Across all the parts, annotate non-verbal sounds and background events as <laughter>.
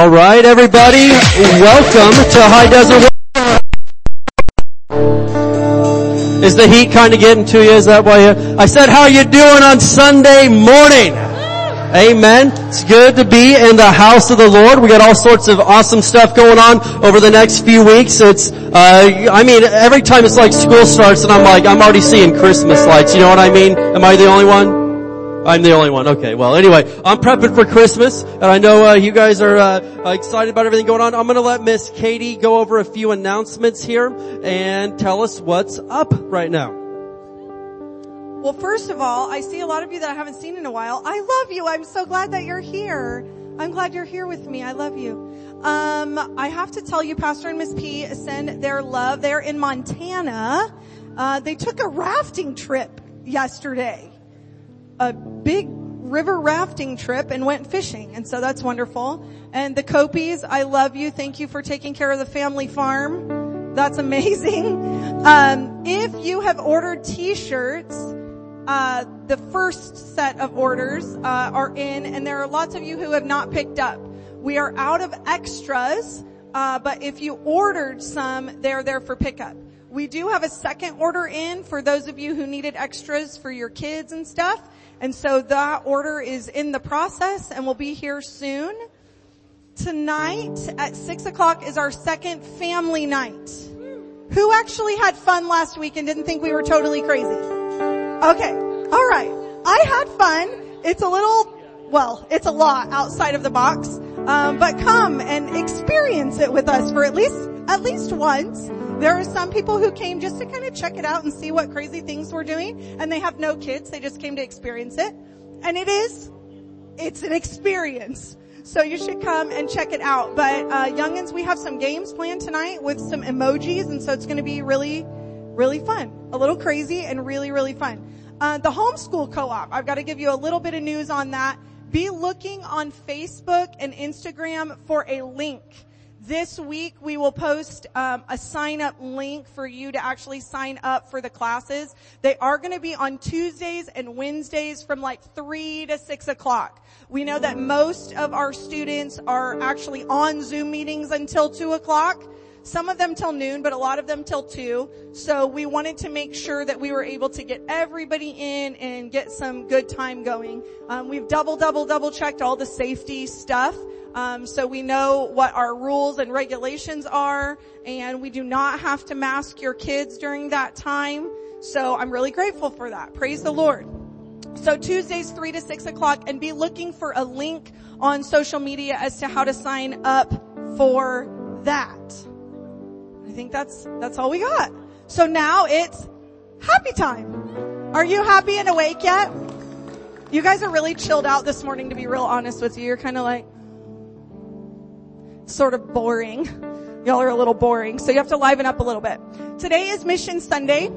All right, everybody, welcome to High Desert. World. Is the heat kind of getting to you? Is that why you, I said, how you doing on Sunday morning? Amen. It's good to be in the house of the Lord. We got all sorts of awesome stuff going on over the next few weeks. It's, uh, I mean, every time it's like school starts and I'm like, I'm already seeing Christmas lights. You know what I mean? Am I the only one? I'm the only one. Okay. Well, anyway, I'm prepping for Christmas, and I know uh, you guys are uh, excited about everything going on. I'm going to let Miss Katie go over a few announcements here and tell us what's up right now. Well, first of all, I see a lot of you that I haven't seen in a while. I love you. I'm so glad that you're here. I'm glad you're here with me. I love you. Um, I have to tell you, Pastor and Miss P send their love. They're in Montana. Uh, they took a rafting trip yesterday a big river rafting trip and went fishing. And so that's wonderful. And the Copies, I love you. Thank you for taking care of the family farm. That's amazing. <laughs> Um, if you have ordered t-shirts, uh, the first set of orders uh, are in, and there are lots of you who have not picked up. We are out of extras, uh, but if you ordered some, they're there for pickup. We do have a second order in for those of you who needed extras for your kids and stuff. And so that order is in the process and will be here soon. Tonight at six o'clock is our second family night. Who actually had fun last week and didn't think we were totally crazy? Okay. All right. I had fun. It's a little, well, it's a lot outside of the box. Um, but come and experience it with us for at least, at least once. There are some people who came just to kind of check it out and see what crazy things we're doing and they have no kids. They just came to experience it. And it is, it's an experience. So you should come and check it out. But, uh, youngins, we have some games planned tonight with some emojis and so it's going to be really, really fun. A little crazy and really, really fun. Uh, the homeschool co-op, I've got to give you a little bit of news on that. Be looking on Facebook and Instagram for a link. This week we will post um, a sign up link for you to actually sign up for the classes. They are going to be on Tuesdays and Wednesdays from like three to six o'clock. We know that most of our students are actually on Zoom meetings until two o'clock. Some of them till noon, but a lot of them till two. So we wanted to make sure that we were able to get everybody in and get some good time going. Um, we've double, double, double checked all the safety stuff. Um, so we know what our rules and regulations are, and we do not have to mask your kids during that time. So I'm really grateful for that. Praise the Lord. So Tuesdays, three to six o'clock, and be looking for a link on social media as to how to sign up for that. I think that's, that's all we got. So now it's happy time. Are you happy and awake yet? You guys are really chilled out this morning to be real honest with you. You're kind of like, sort of boring. Y'all are a little boring, so you have to liven up a little bit. Today is Mission Sunday.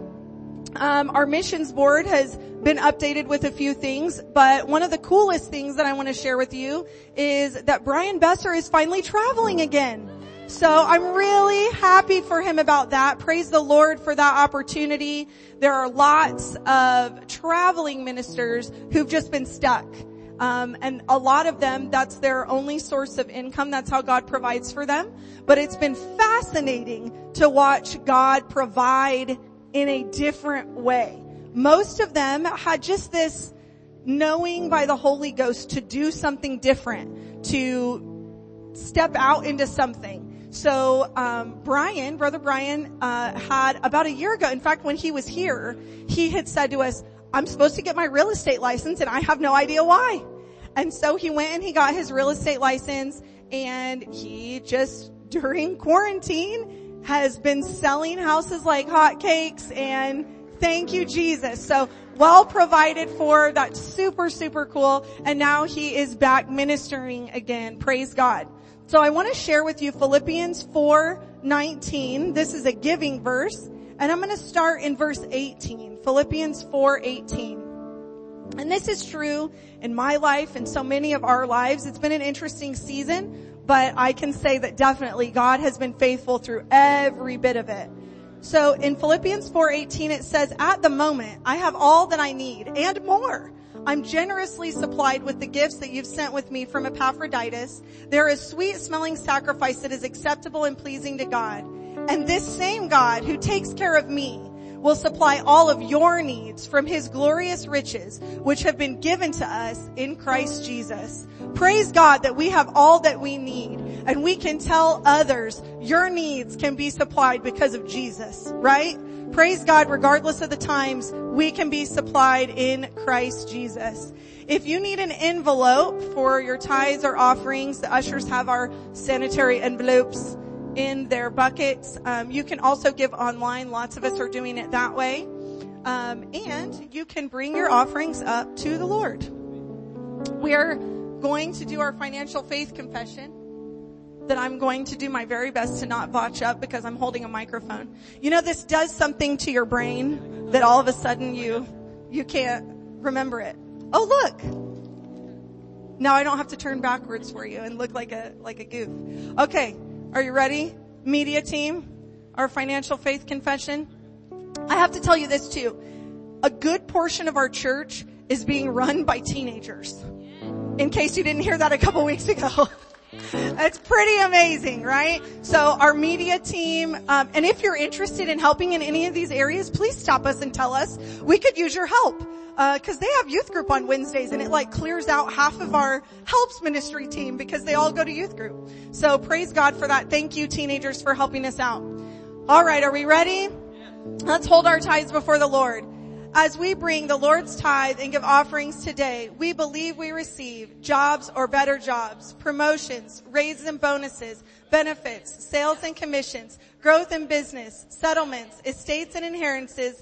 Um, our missions board has been updated with a few things, but one of the coolest things that I want to share with you is that Brian Besser is finally traveling again. So I'm really happy for him about that. Praise the Lord for that opportunity. There are lots of traveling ministers who've just been stuck. Um, and a lot of them, that's their only source of income. That's how God provides for them. But it's been fascinating to watch God provide in a different way. Most of them had just this knowing by the Holy Ghost to do something different, to step out into something. So um, Brian, brother Brian, uh, had about a year ago. In fact, when he was here, he had said to us, "I'm supposed to get my real estate license, and I have no idea why." And so he went and he got his real estate license, and he just during quarantine has been selling houses like hotcakes. And thank you, Jesus. So well provided for. That's super, super cool. And now he is back ministering again. Praise God. So I want to share with you Philippians 4:19. This is a giving verse, and I'm going to start in verse 18. Philippians 4:18. And this is true in my life and so many of our lives. It's been an interesting season, but I can say that definitely God has been faithful through every bit of it. So in Philippians 4:18 it says, "At the moment I have all that I need and more." I'm generously supplied with the gifts that you've sent with me from Epaphroditus. They're a sweet smelling sacrifice that is acceptable and pleasing to God. And this same God who takes care of me will supply all of your needs from his glorious riches, which have been given to us in Christ Jesus. Praise God that we have all that we need and we can tell others your needs can be supplied because of Jesus, right? Praise God, regardless of the times, we can be supplied in Christ Jesus. If you need an envelope for your tithes or offerings, the ushers have our sanitary envelopes in their buckets. Um, you can also give online. Lots of us are doing it that way. Um, and you can bring your offerings up to the Lord. We are going to do our financial faith confession that I'm going to do my very best to not botch up because I'm holding a microphone. You know, this does something to your brain that all of a sudden you, you can't remember it. Oh look! Now I don't have to turn backwards for you and look like a, like a goof. Okay. Are you ready? Media team, our financial faith confession. I have to tell you this too. A good portion of our church is being run by teenagers. In case you didn't hear that a couple weeks ago. <laughs> That's pretty amazing, right? So our media team, um, and if you're interested in helping in any of these areas, please stop us and tell us. We could use your help uh, they have youth group on Wednesdays, and it like clears out half of our helps ministry team because they all go to youth group. So praise God for that. Thank you, teenagers, for helping us out. All right, are we ready? Let's hold our tithes before the Lord. As we bring the Lord's tithe and give offerings today, we believe we receive jobs or better jobs, promotions, raises and bonuses, benefits, sales and commissions, growth in business, settlements, estates and inheritances,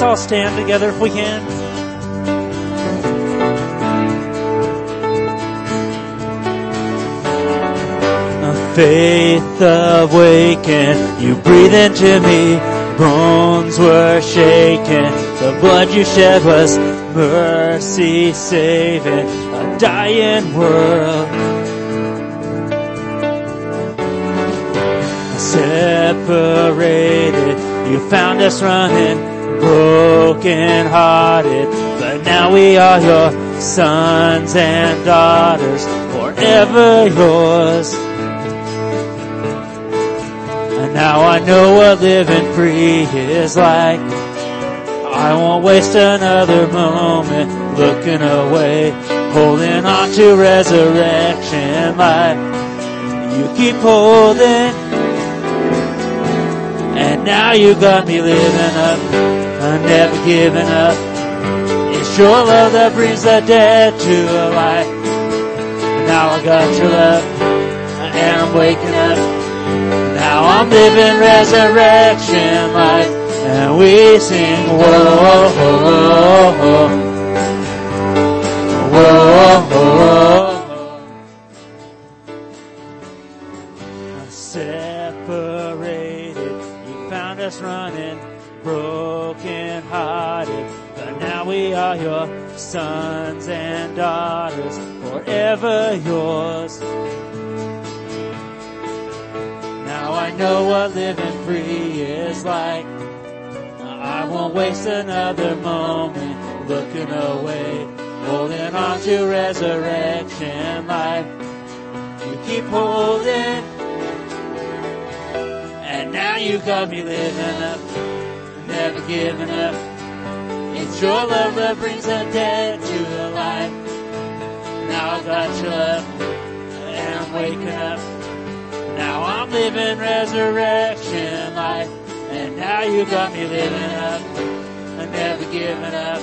Let's all stand together if we can. A faith awakened. You breathe into me. Bones were shaken. The blood you shed was mercy saving a dying world. Separated, you found us running, broken hearted, but now we are your sons and daughters, forever yours. And now I know what living free is like. I won't waste another moment looking away, holding on to resurrection life. You keep holding, and now you got me living up. I'm never giving up. It's your love that brings the dead to life. Now I got your love, and I'm waking up. Now I'm living resurrection life, and we sing, whoa, whoa, whoa, whoa, we are your sons and daughters, forever yours. Now I know what living free is like. I won't waste another moment looking away, holding on to resurrection life. You keep holding, and now you got me living up, never giving up. Your love that brings the dead to life. Now I've got your love, and I'm waking up. Now I'm living resurrection life. And now you got me living up and never giving up.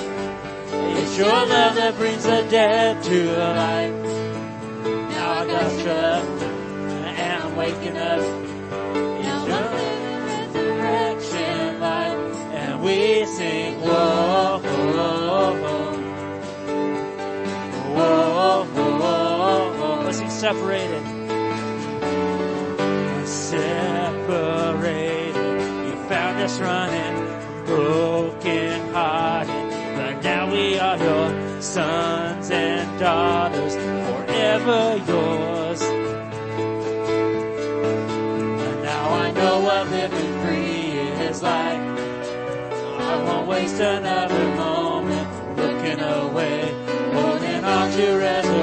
It's your love that brings the dead to life. Now I've got your love and I'm waking up. It's your resurrection life. And we sing, separated separated. You found us running, broken hearted. But now we are your sons and daughters, forever yours. And now I know what living free is like. I won't waste another moment looking away, holding on to resurrection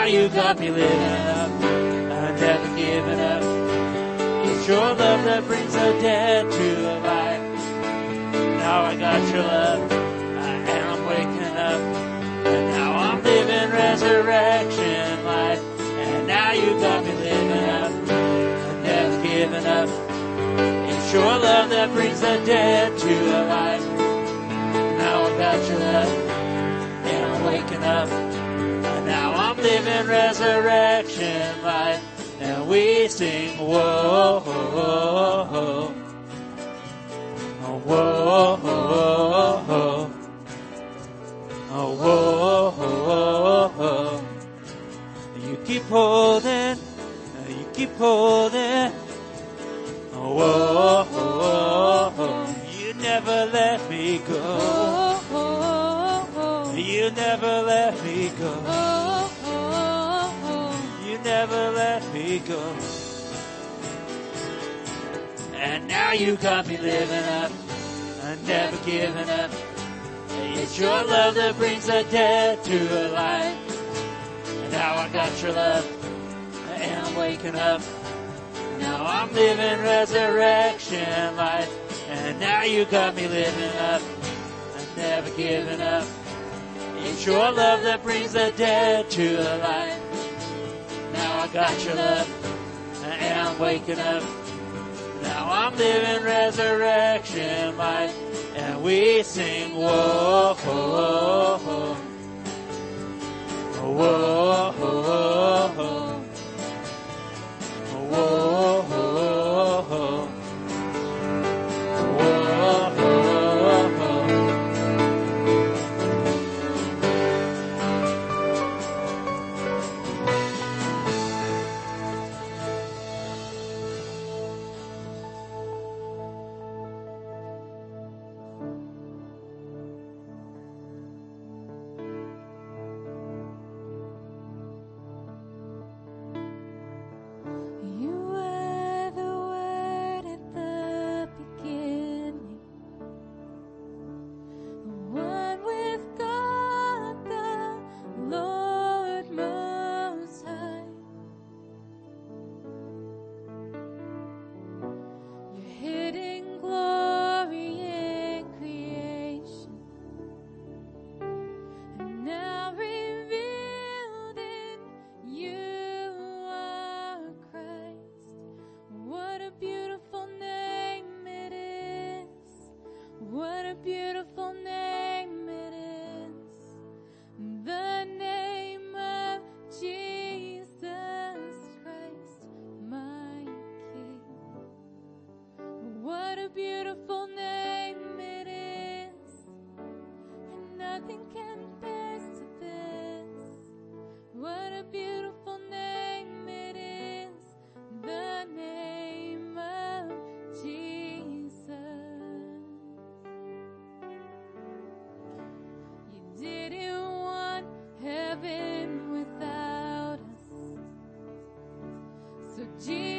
now you got me living up. I never given up. It's your love that brings the dead to life. Now I got your love, and I'm waking up. And now I'm living resurrection life. And now you got me living up. I never given up. It's your love that brings the dead to life. Now I got your love, and I'm waking up living resurrection life, and we sing, whoa, whoa, whoa, whoa, whoa. You keep holding, you keep holding, whoa, whoa, you never let me go. You never let me go never let me go. And now you got me living up, and never giving up. It's your love that brings the dead to life. And now I got your love, and I'm waking up. Now I'm living resurrection life. And now you got me living up, i never giving up. It's your love that brings the dead to life got your love, and I'm waking up. Now I'm living resurrection life, and we sing, whoa, whoa, whoa. Whoa, whoa, whoa. whoa. So Jesus.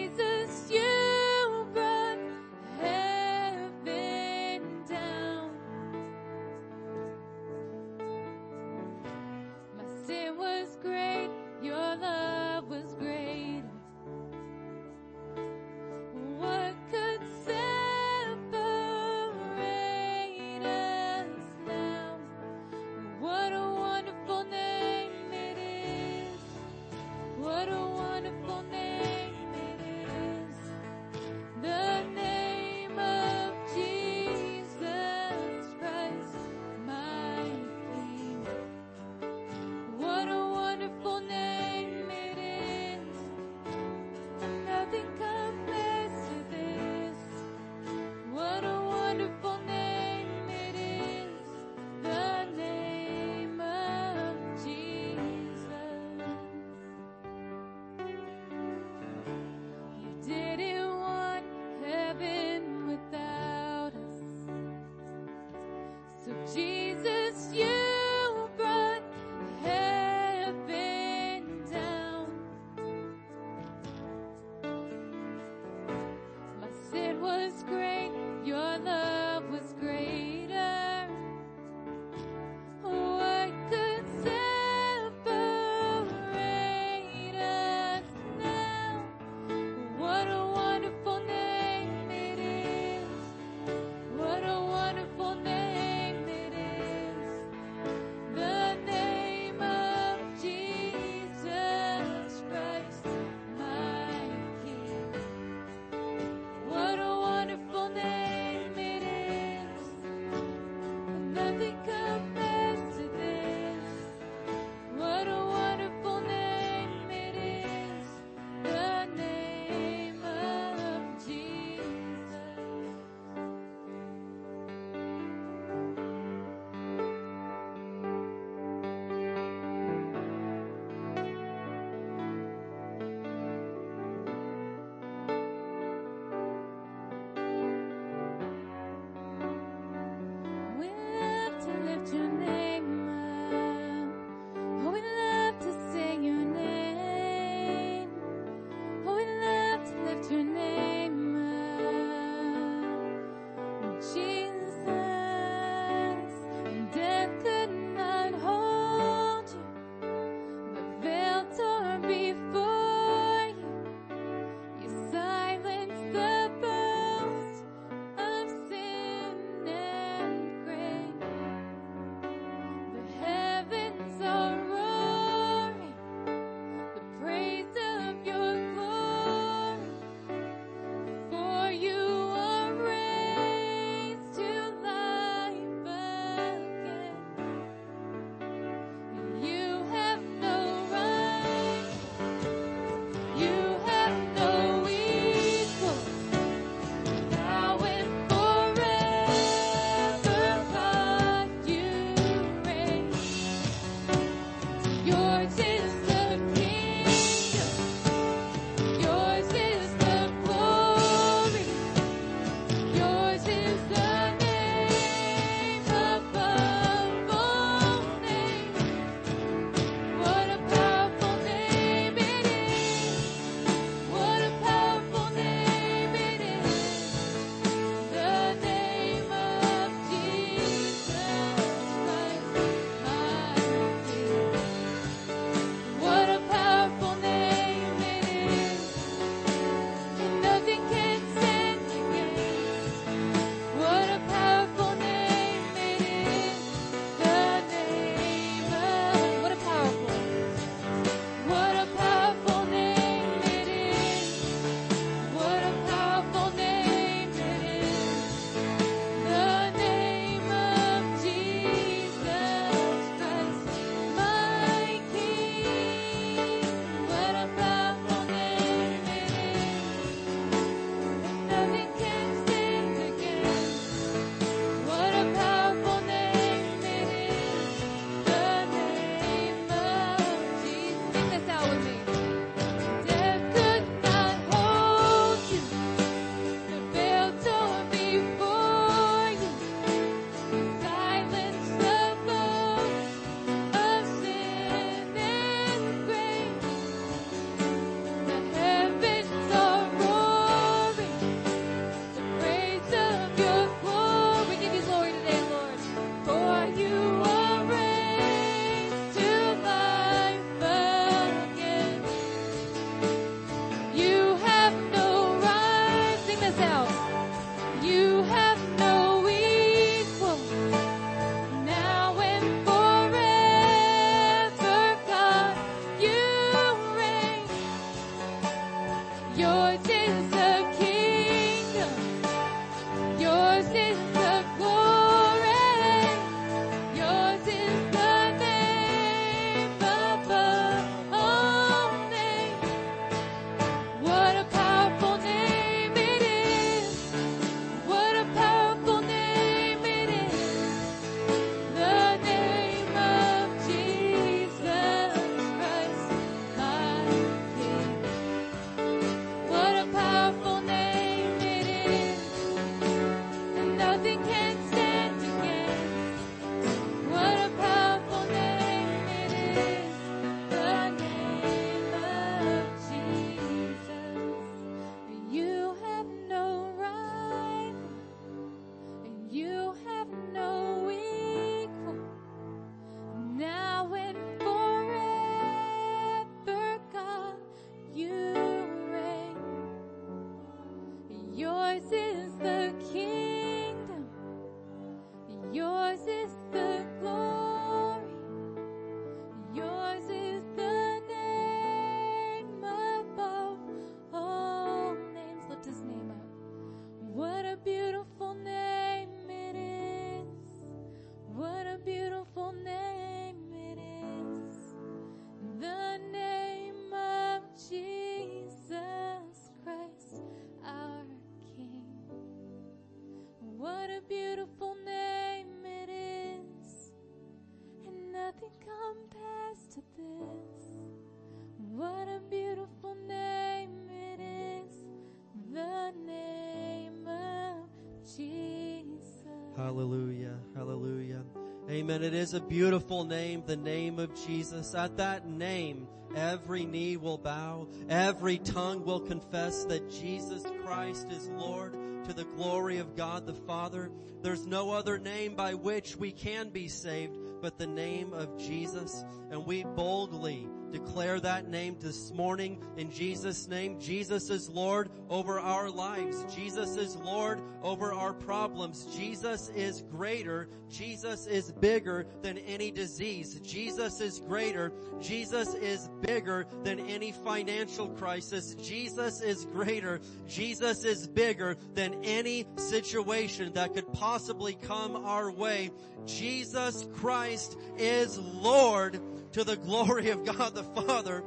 Hallelujah. Hallelujah. Amen. It is a beautiful name, the name of Jesus. At that name, every knee will bow, every tongue will confess that Jesus Christ is Lord to the glory of God the Father. There's no other name by which we can be saved but the name of Jesus. And we boldly declare that name this morning in Jesus' name. Jesus is Lord over our lives. Jesus is Lord over our problems. Jesus is greater. Jesus is bigger than any disease. Jesus is greater. Jesus is bigger than any financial crisis. Jesus is greater. Jesus is bigger than any situation that could possibly come our way. Jesus Christ is Lord to the glory of God the Father.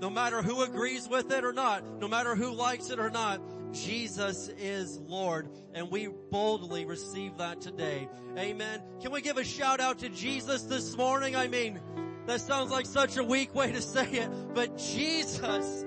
No matter who agrees with it or not, no matter who likes it or not, Jesus is Lord and we boldly receive that today. Amen. Can we give a shout out to Jesus this morning? I mean, that sounds like such a weak way to say it, but Jesus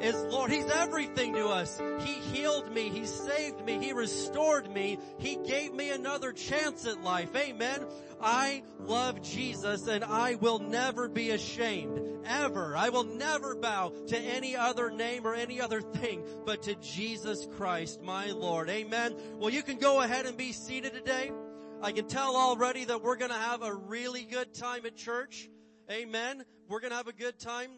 is Lord. He's everything to us. He healed me. He saved me. He restored me. He gave me another chance at life. Amen. I love Jesus and I will never be ashamed. Ever. I will never bow to any other name or any other thing but to Jesus Christ, my Lord. Amen. Well, you can go ahead and be seated today. I can tell already that we're going to have a really good time at church. Amen. We're going to have a good time.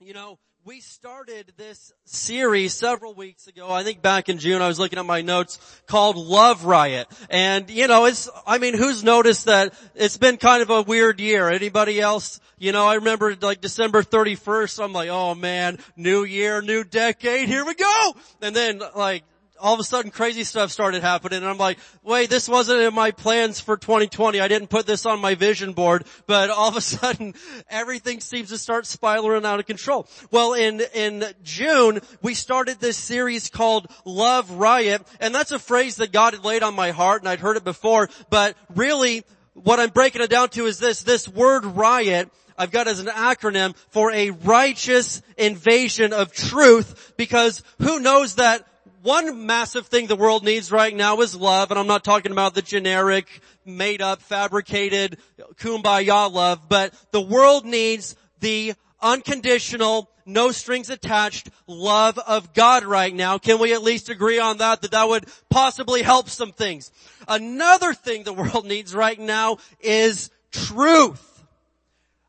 You know, we started this series several weeks ago. I think back in June, I was looking at my notes called Love Riot. And, you know, it's, I mean, who's noticed that it's been kind of a weird year? Anybody else? You know, I remember like December 31st, I'm like, oh man, new year, new decade, here we go! And then like, all of a sudden crazy stuff started happening and I'm like, wait, this wasn't in my plans for 2020. I didn't put this on my vision board, but <laughs> all of a sudden everything seems to start spiraling out of control. Well, in, in June, we started this series called Love Riot and that's a phrase that God had laid on my heart and I'd heard it before, but really what I'm breaking it down to is this, this word riot I've got as an acronym for a righteous invasion of truth because who knows that one massive thing the world needs right now is love, and I'm not talking about the generic, made up, fabricated, kumbaya love, but the world needs the unconditional, no strings attached love of God right now. Can we at least agree on that? That that would possibly help some things. Another thing the world needs right now is truth.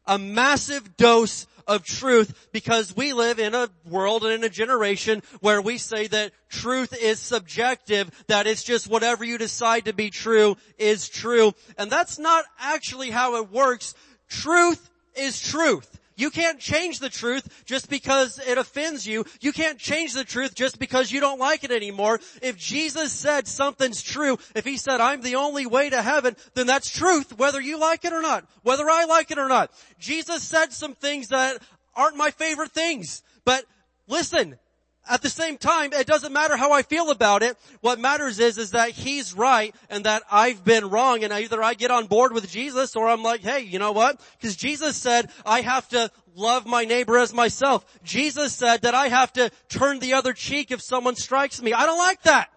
A massive dose of truth because we live in a world and in a generation where we say that truth is subjective, that it's just whatever you decide to be true is true. And that's not actually how it works. Truth is truth. You can't change the truth just because it offends you. You can't change the truth just because you don't like it anymore. If Jesus said something's true, if he said, I'm the only way to heaven, then that's truth whether you like it or not, whether I like it or not. Jesus said some things that aren't my favorite things, but listen, at the same time, it doesn't matter how I feel about it. What matters is, is that he's right and that I've been wrong and either I get on board with Jesus or I'm like, hey, you know what? Cause Jesus said I have to love my neighbor as myself. Jesus said that I have to turn the other cheek if someone strikes me. I don't like that.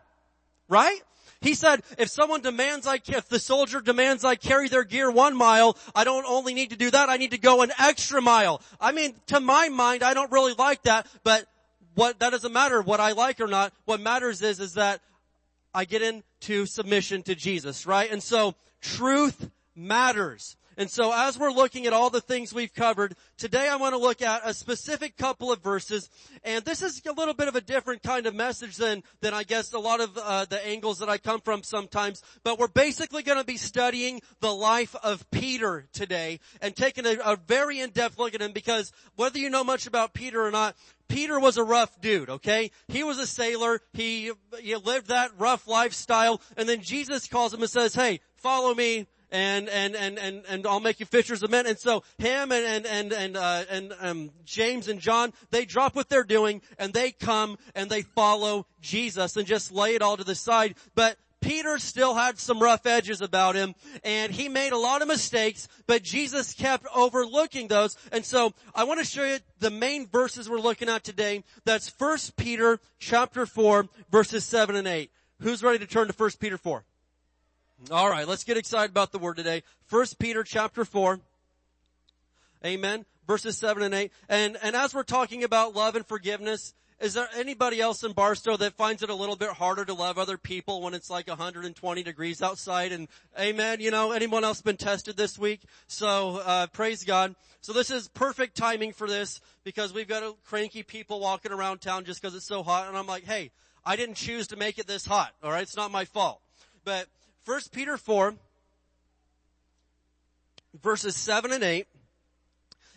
Right? He said, if someone demands I, if the soldier demands I carry their gear one mile, I don't only need to do that, I need to go an extra mile. I mean, to my mind, I don't really like that, but what, that doesn't matter what I like or not. What matters is, is that I get into submission to Jesus, right? And so truth matters. And so as we're looking at all the things we've covered, today I want to look at a specific couple of verses. And this is a little bit of a different kind of message than, than I guess a lot of uh, the angles that I come from sometimes. But we're basically going to be studying the life of Peter today and taking a, a very in-depth look at him because whether you know much about Peter or not, Peter was a rough dude, okay? He was a sailor. He, he lived that rough lifestyle. And then Jesus calls him and says, hey, follow me and and and and and I'll make you fishers of men. And so him and and and and uh, and um, James and John they drop what they're doing and they come and they follow Jesus and just lay it all to the side. But Peter still had some rough edges about him and he made a lot of mistakes, but Jesus kept overlooking those. And so I want to show you the main verses we're looking at today. That's 1 Peter chapter 4 verses 7 and 8. Who's ready to turn to 1 Peter 4? All right, let's get excited about the word today. First Peter chapter 4. Amen. Verses 7 and 8. And, and as we're talking about love and forgiveness, is there anybody else in Barstow that finds it a little bit harder to love other people when it's like 120 degrees outside? And amen, you know, anyone else been tested this week? So, uh, praise God. So this is perfect timing for this because we've got cranky people walking around town just because it's so hot. And I'm like, hey, I didn't choose to make it this hot. All right. It's not my fault. But first Peter 4, verses 7 and 8.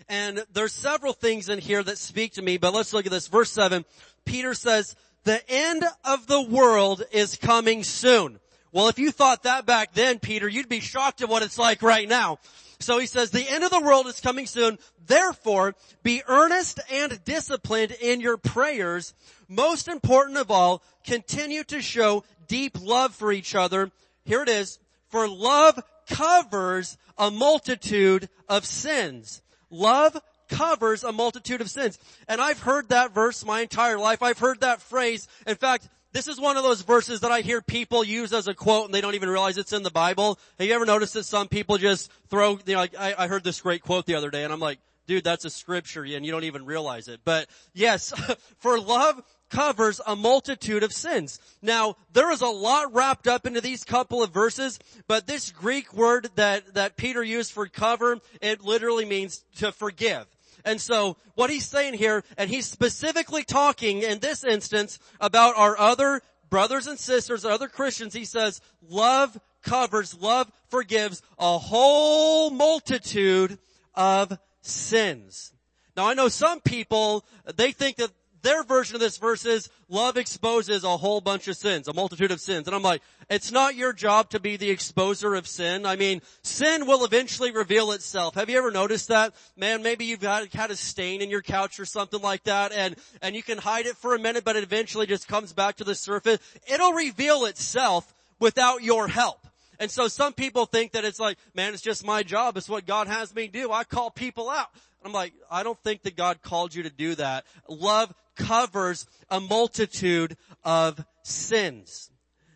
And there's several things in here that speak to me, but let's look at this. Verse 7, Peter says, the end of the world is coming soon. Well, if you thought that back then, Peter, you'd be shocked at what it's like right now. So he says, the end of the world is coming soon. Therefore, be earnest and disciplined in your prayers. Most important of all, continue to show deep love for each other here it is. For love covers a multitude of sins. Love covers a multitude of sins. And I've heard that verse my entire life. I've heard that phrase. In fact, this is one of those verses that I hear people use as a quote and they don't even realize it's in the Bible. Have you ever noticed that some people just throw, you know, like I, I heard this great quote the other day and I'm like, dude, that's a scripture and you don't even realize it. But yes, <laughs> for love covers a multitude of sins. Now, there is a lot wrapped up into these couple of verses, but this Greek word that, that Peter used for cover, it literally means to forgive. And so what he's saying here, and he's specifically talking in this instance about our other brothers and sisters, other Christians, he says, love covers, love forgives a whole multitude of sins. Now I know some people, they think that their version of this verse is love exposes a whole bunch of sins, a multitude of sins. And I'm like, it's not your job to be the exposer of sin. I mean, sin will eventually reveal itself. Have you ever noticed that? Man, maybe you've had, had a stain in your couch or something like that and, and you can hide it for a minute, but it eventually just comes back to the surface. It'll reveal itself without your help. And so some people think that it's like, man, it's just my job. It's what God has me do. I call people out. I'm like, I don't think that God called you to do that. Love covers a multitude of sins.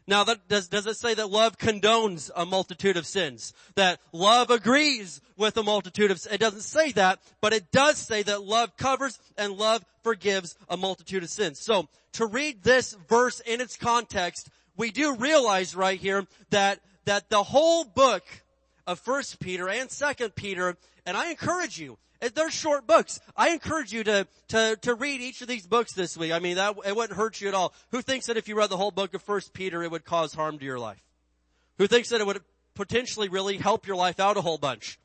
Now that does, does it say that love condones a multitude of sins? That love agrees with a multitude of, it doesn't say that, but it does say that love covers and love forgives a multitude of sins. So to read this verse in its context, we do realize right here that, that the whole book of First Peter and Second Peter, and I encourage you, they're short books. I encourage you to, to, to read each of these books this week. I mean, that, it wouldn't hurt you at all. Who thinks that if you read the whole book of First Peter, it would cause harm to your life? Who thinks that it would potentially really help your life out a whole bunch?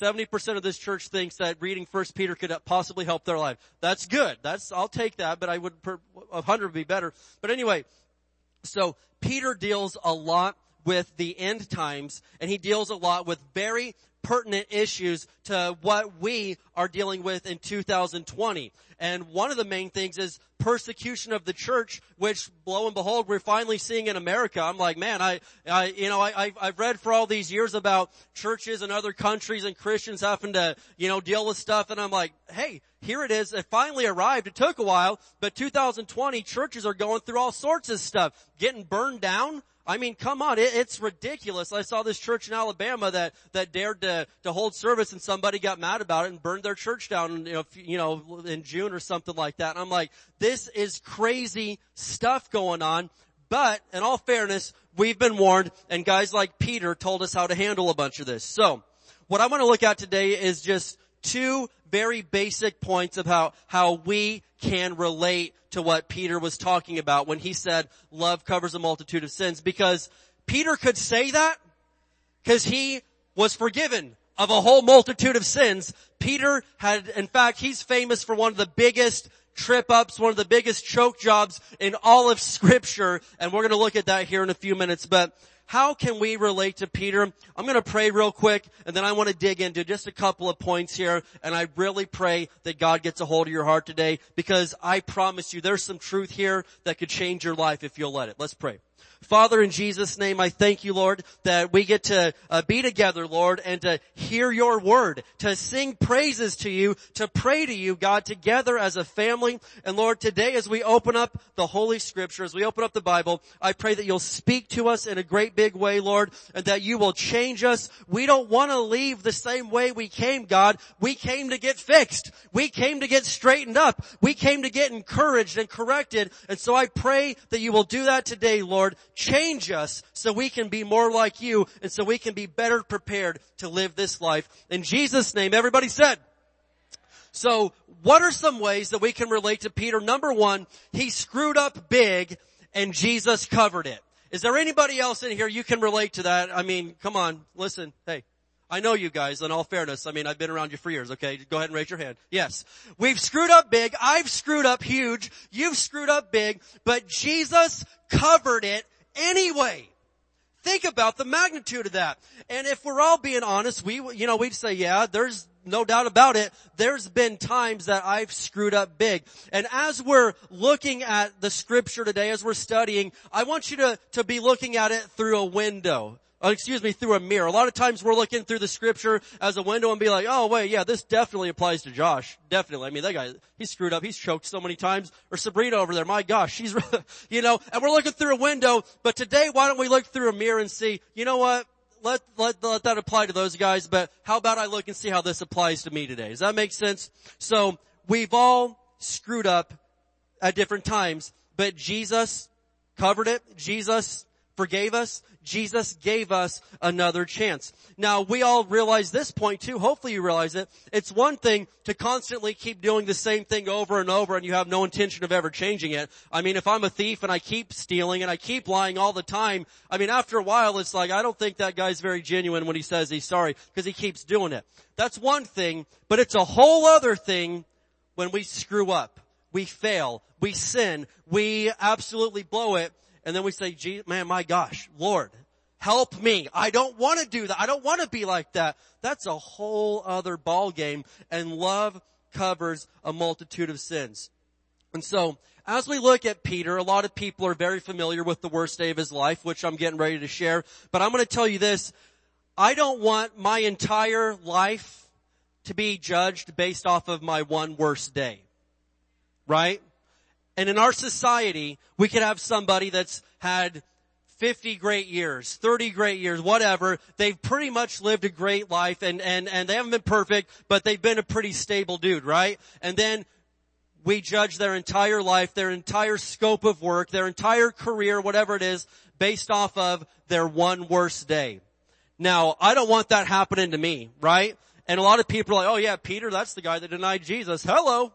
70% of this church thinks that reading First Peter could possibly help their life. That's good. That's, I'll take that, but I would, a hundred would be better. But anyway, so Peter deals a lot with the end times and he deals a lot with very pertinent issues to what we are dealing with in 2020. And one of the main things is persecution of the church, which lo and behold, we're finally seeing in America. I'm like, man, I, I you know, I, I've read for all these years about churches and other countries and Christians having to, you know, deal with stuff. And I'm like, hey, here it is. It finally arrived. It took a while, but 2020 churches are going through all sorts of stuff, getting burned down, I mean, come on, it, it's ridiculous. I saw this church in Alabama that, that dared to, to hold service and somebody got mad about it and burned their church down, you know, you know, in June or something like that. And I'm like, this is crazy stuff going on. But in all fairness, we've been warned and guys like Peter told us how to handle a bunch of this. So, what I want to look at today is just two very basic points of how, how we can relate to what Peter was talking about when he said love covers a multitude of sins because Peter could say that because he was forgiven of a whole multitude of sins. Peter had, in fact, he's famous for one of the biggest trip ups, one of the biggest choke jobs in all of scripture. And we're going to look at that here in a few minutes. But how can we relate to Peter? I'm going to pray real quick and then I want to dig into just a couple of points here and I really pray that God gets a hold of your heart today because I promise you there's some truth here that could change your life if you'll let it. Let's pray. Father, in Jesus' name, I thank you, Lord, that we get to uh, be together, Lord, and to hear your word, to sing praises to you, to pray to you, God, together as a family. And Lord, today as we open up the Holy Scripture, as we open up the Bible, I pray that you'll speak to us in a great big way, Lord, and that you will change us. We don't want to leave the same way we came, God. We came to get fixed. We came to get straightened up. We came to get encouraged and corrected. And so I pray that you will do that today, Lord. Change us so we can be more like you and so we can be better prepared to live this life. In Jesus name, everybody said. So what are some ways that we can relate to Peter? Number one, he screwed up big and Jesus covered it. Is there anybody else in here you can relate to that? I mean, come on, listen, hey. I know you guys, in all fairness. I mean, I've been around you for years, okay? Go ahead and raise your hand. Yes. We've screwed up big. I've screwed up huge. You've screwed up big. But Jesus covered it anyway. Think about the magnitude of that. And if we're all being honest, we, you know, we'd say, yeah, there's no doubt about it. There's been times that I've screwed up big. And as we're looking at the scripture today, as we're studying, I want you to, to be looking at it through a window Uh, excuse me, through a mirror. A lot of times we're looking through the scripture as a window and be like, oh wait, yeah, this definitely applies to Josh. Definitely. I mean, that guy, he's screwed up. He's choked so many times. Or Sabrina over there, my gosh, she's, <laughs> you know, and we're looking through a window, but today why don't we look through a mirror and see, you know what? Let, let, let that apply to those guys, but how about I look and see how this applies to me today? Does that make sense? So, we've all screwed up at different times, but Jesus covered it. Jesus forgave us. Jesus gave us another chance. Now we all realize this point too. Hopefully you realize it. It's one thing to constantly keep doing the same thing over and over and you have no intention of ever changing it. I mean, if I'm a thief and I keep stealing and I keep lying all the time, I mean, after a while it's like, I don't think that guy's very genuine when he says he's sorry because he keeps doing it. That's one thing, but it's a whole other thing when we screw up. We fail. We sin. We absolutely blow it and then we say, man, my gosh, Lord, help me. I don't want to do that. I don't want to be like that. That's a whole other ball game and love covers a multitude of sins. And so, as we look at Peter, a lot of people are very familiar with the worst day of his life, which I'm getting ready to share. But I'm going to tell you this. I don't want my entire life to be judged based off of my one worst day. Right? And in our society, we could have somebody that's had 50 great years, 30 great years, whatever. They've pretty much lived a great life and, and, and they haven't been perfect, but they've been a pretty stable dude, right? And then we judge their entire life, their entire scope of work, their entire career, whatever it is, based off of their one worst day. Now, I don't want that happening to me, right? And a lot of people are like, oh yeah, Peter, that's the guy that denied Jesus. Hello.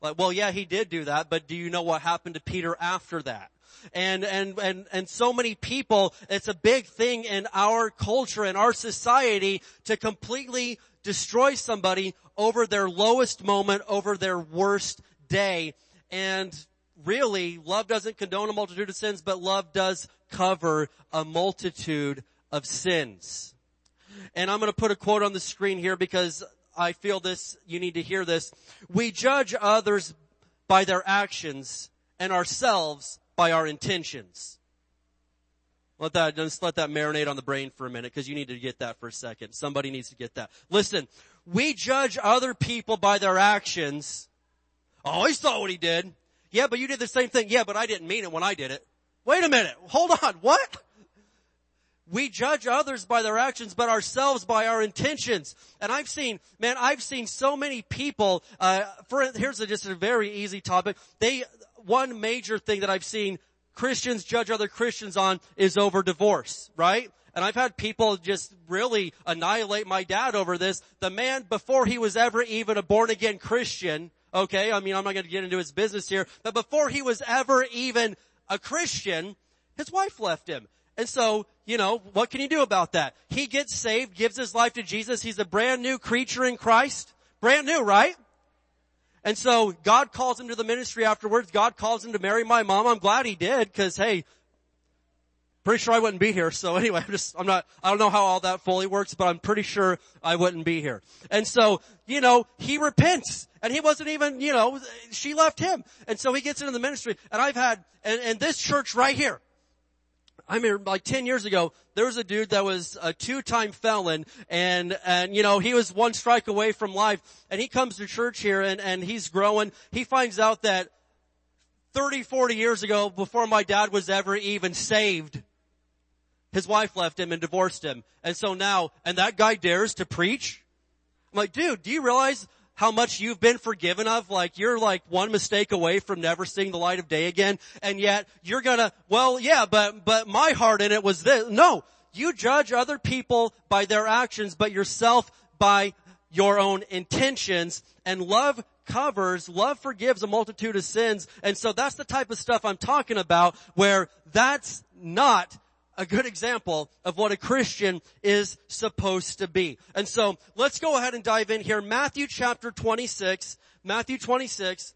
Like, well, yeah, he did do that, but do you know what happened to Peter after that? And, and, and, and so many people, it's a big thing in our culture, in our society to completely destroy somebody over their lowest moment, over their worst day. And really, love doesn't condone a multitude of sins, but love does cover a multitude of sins. And I'm going to put a quote on the screen here because I feel this, you need to hear this. We judge others by their actions and ourselves by our intentions. Let that, just let that marinate on the brain for a minute because you need to get that for a second. Somebody needs to get that. Listen, we judge other people by their actions. Oh, he saw what he did. Yeah, but you did the same thing. Yeah, but I didn't mean it when I did it. Wait a minute. Hold on. What? We judge others by their actions, but ourselves by our intentions. And I've seen, man, I've seen so many people, uh, for, here's a, just a very easy topic. They, one major thing that I've seen Christians judge other Christians on is over divorce, right? And I've had people just really annihilate my dad over this. The man, before he was ever even a born again Christian, okay, I mean, I'm not to get into his business here, but before he was ever even a Christian, his wife left him. And so, you know, what can you do about that? He gets saved, gives his life to Jesus. He's a brand new creature in Christ. Brand new, right? And so God calls him to the ministry afterwards. God calls him to marry my mom. I'm glad he did because hey, pretty sure I wouldn't be here. So anyway, <laughs> I'm just, I'm not, I don't know how all that fully works, but I'm pretty sure I wouldn't be here. And so, you know, he repents and he wasn't even, you know, she left him. And so he gets into the ministry and I've had, and, and this church right here, I mean, like 10 years ago, there was a dude that was a two-time felon and, and, you know, he was one strike away from life and he comes to church here and, and he's growing. He finds out that 30, 40 years ago, before my dad was ever even saved, his wife left him and divorced him. And so now, and that guy dares to preach? I'm like, dude, do you realize how much you've been forgiven of. Like you're like one mistake away from never seeing the light of day again. And yet you're gonna, well, yeah, but, but my heart in it was this. No, you judge other people by their actions, but yourself by your own intentions and love covers, love forgives a multitude of sins. And so that's the type of stuff I'm talking about where that's not a good example of what a Christian is supposed to be. And so let's go ahead and dive in here. Matthew chapter 26, Matthew 26.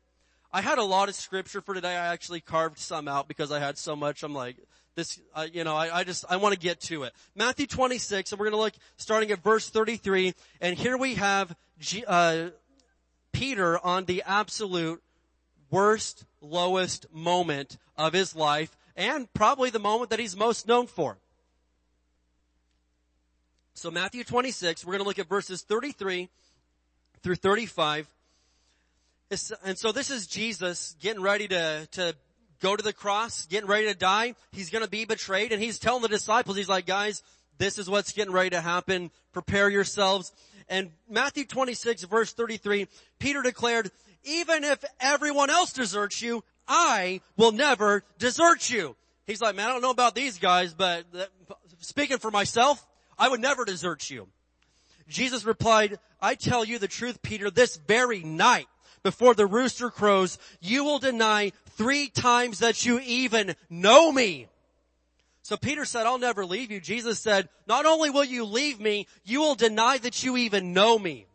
I had a lot of scripture for today. I actually carved some out because I had so much. I'm like, this, uh, you know, I, I just, I want to get to it. Matthew 26, and we're going to look starting at verse 33. And here we have G, uh, Peter on the absolute worst, lowest moment of his life and probably the moment that he's most known for. So Matthew 26, we're going to look at verses 33 through 35. And so this is Jesus getting ready to, to go to the cross, getting ready to die. He's going to be betrayed and he's telling the disciples, he's like, guys, this is what's getting ready to happen. Prepare yourselves. And Matthew 26 verse 33, Peter declared, even if everyone else deserts you, I will never desert you. He's like, man, I don't know about these guys, but speaking for myself, I would never desert you. Jesus replied, I tell you the truth, Peter, this very night before the rooster crows, you will deny three times that you even know me. So Peter said, I'll never leave you. Jesus said, not only will you leave me, you will deny that you even know me.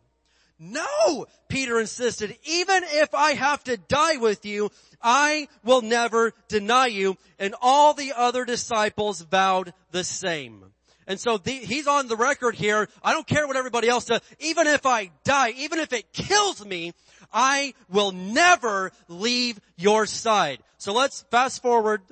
No, Peter insisted, even if I have to die with you, I will never deny you. And all the other disciples vowed the same. And so the, he's on the record here. I don't care what everybody else does. Even if I die, even if it kills me, I will never leave your side. So let's fast forward.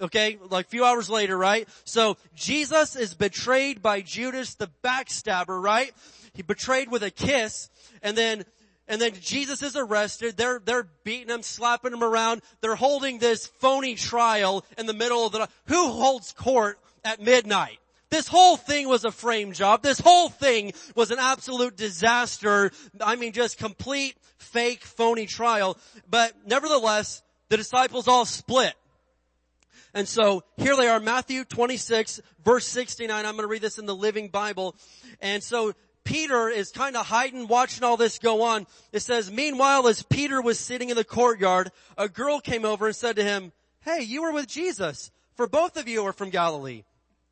Okay, like a few hours later, right? So Jesus is betrayed by Judas the backstabber, right? He betrayed with a kiss and then and then Jesus is arrested. They're, they're beating him, slapping him around. They're holding this phony trial in the middle of the, who holds court at midnight? This whole thing was a frame job. This whole thing was an absolute disaster. I mean, just complete fake phony trial. But nevertheless, the disciples all split. And so here they are, Matthew 26 verse 69. I'm going to read this in the Living Bible. And so Peter is kind of hiding, watching all this go on. It says, meanwhile, as Peter was sitting in the courtyard, a girl came over and said to him, hey, you were with Jesus, for both of you are from Galilee.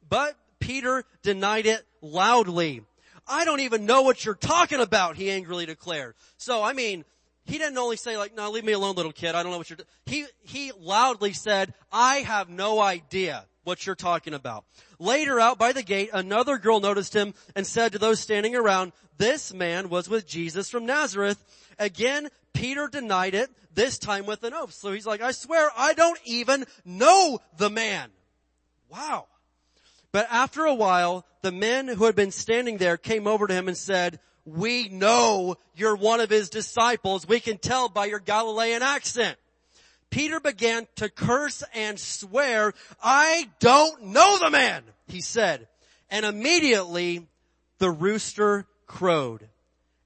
But Peter denied it loudly. I don't even know what you're talking about, he angrily declared. So, I mean, he didn't only say like, no, leave me alone, little kid. I don't know what you're, he, he loudly said, I have no idea what you're talking about. Later out by the gate, another girl noticed him and said to those standing around, this man was with Jesus from Nazareth. Again, Peter denied it, this time with an oath. So he's like, I swear I don't even know the man. Wow. But after a while, the men who had been standing there came over to him and said, we know you're one of his disciples. We can tell by your Galilean accent. Peter began to curse and swear, I don't know the man, he said. And immediately the rooster crowed.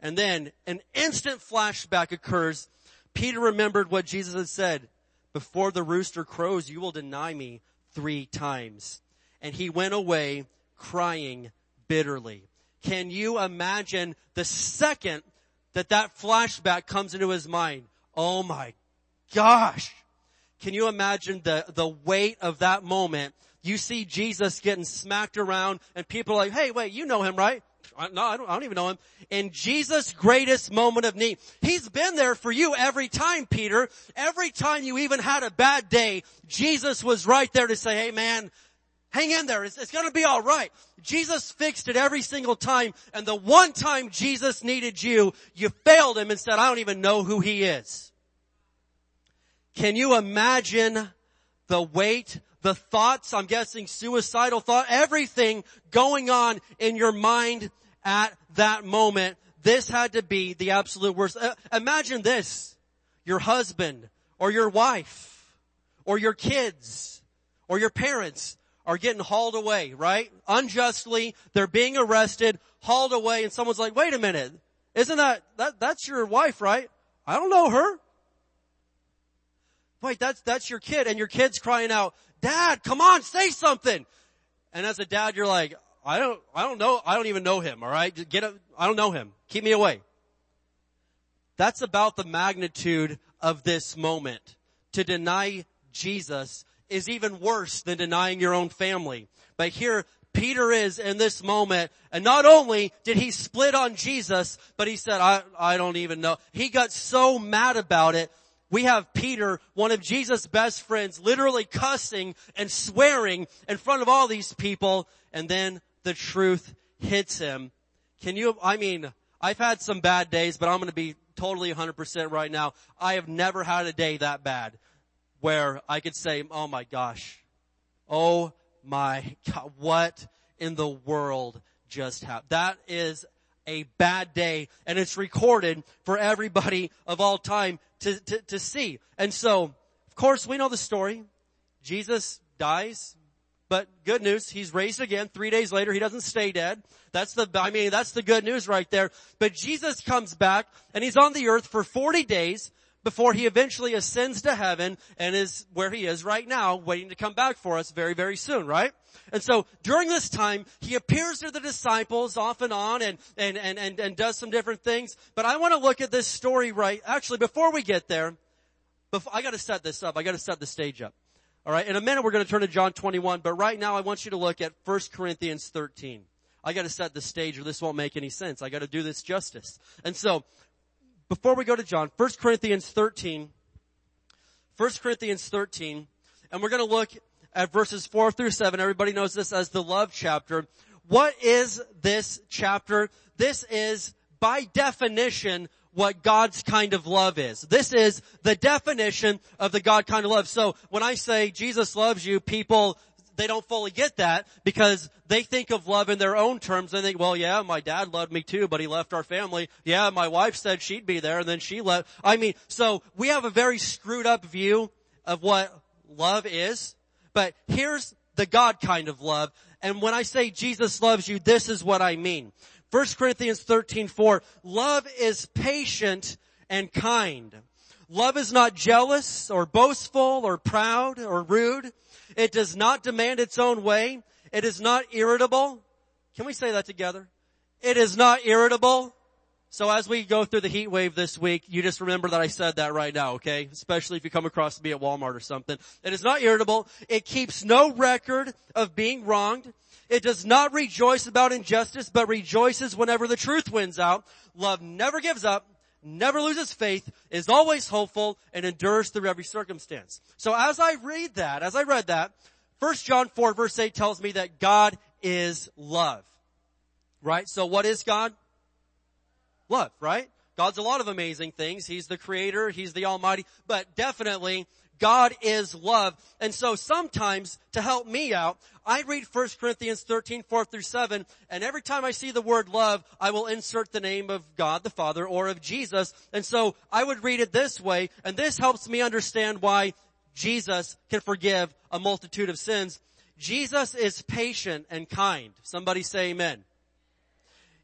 And then an instant flashback occurs. Peter remembered what Jesus had said. before the rooster crows, you will deny me three times. And he went away crying bitterly. Can you imagine the second that that flashback comes into his mind? Oh my gosh. Can you imagine the, the weight of that moment? You see Jesus getting smacked around and people are like, hey, wait, you know him, right? No, I don't, I don't even know him. In Jesus' greatest moment of need. He's been there for you every time, Peter. Every time you even had a bad day, Jesus was right there to say, hey man, hang in there. It's, it's gonna be alright. Jesus fixed it every single time. And the one time Jesus needed you, you failed him and said, I don't even know who he is. Can you imagine the weight, the thoughts, I'm guessing suicidal thought, everything going on in your mind at that moment? This had to be the absolute worst. Uh, imagine this. Your husband or your wife or your kids or your parents are getting hauled away, right? Unjustly. They're being arrested, hauled away, and someone's like, wait a minute. Isn't that, that, that's your wife, right? I don't know her. Wait, that's, that's your kid and your kid's crying out, dad, come on, say something. And as a dad, you're like, I don't, I don't know, I don't even know him, alright? Get I don't know him. Keep me away. That's about the magnitude of this moment. To deny Jesus is even worse than denying your own family. But here, Peter is in this moment, and not only did he split on Jesus, but he said, I, I don't even know. He got so mad about it we have Peter, one of Jesus' best friends, literally cussing and swearing in front of all these people, and then the truth hits him. Can you, I mean, I've had some bad days, but I'm gonna be totally 100% right now. I have never had a day that bad where I could say, oh my gosh, oh my God, what in the world just happened? That is a bad day and it's recorded for everybody of all time to, to, to see. And so, of course, we know the story. Jesus dies, but good news, he's raised again. Three days later, he doesn't stay dead. That's the, I mean, that's the good news right there. But Jesus comes back and he's on the earth for 40 days before he eventually ascends to heaven and is where he is right now, waiting to come back for us very, very soon, right? And so during this time, he appears to the disciples off and on and, and, and, and, and does some different things. But I want to look at this story right, actually before we get there, before, I gotta set this up. I gotta set the stage up. Alright, in a minute we're gonna turn to John 21, but right now I want you to look at 1 Corinthians 13. I gotta set the stage or this won't make any sense. I gotta do this justice. And so, before we go to John, 1 Corinthians 13, 1 Corinthians 13, and we're gonna look at verses four through seven. Everybody knows this as the love chapter. What is this chapter? This is by definition what God's kind of love is. This is the definition of the God kind of love. So when I say Jesus loves you, people, they don't fully get that because they think of love in their own terms. They think, well, yeah, my dad loved me too, but he left our family. Yeah, my wife said she'd be there and then she left. I mean, so we have a very screwed up view of what love is. But here's the God kind of love. And when I say Jesus loves you, this is what I mean. 1 Corinthians 13, 4, love is patient and kind. Love is not jealous or boastful or proud or rude. It does not demand its own way. It is not irritable. Can we say that together? It is not irritable. So as we go through the heat wave this week, you just remember that I said that right now, okay? Especially if you come across me at Walmart or something. It is not irritable. It keeps no record of being wronged. It does not rejoice about injustice, but rejoices whenever the truth wins out. Love never gives up, never loses faith, is always hopeful, and endures through every circumstance. So as I read that, as I read that, 1 John 4 verse 8 tells me that God is love. Right? So what is God? love, right? God's a lot of amazing things. He's the creator. He's the almighty, but definitely God is love. And so sometimes to help me out, I read 1 Corinthians 13, 4 through 7, and every time I see the word love, I will insert the name of God the Father or of Jesus. And so I would read it this way, and this helps me understand why Jesus can forgive a multitude of sins. Jesus is patient and kind. Somebody say amen.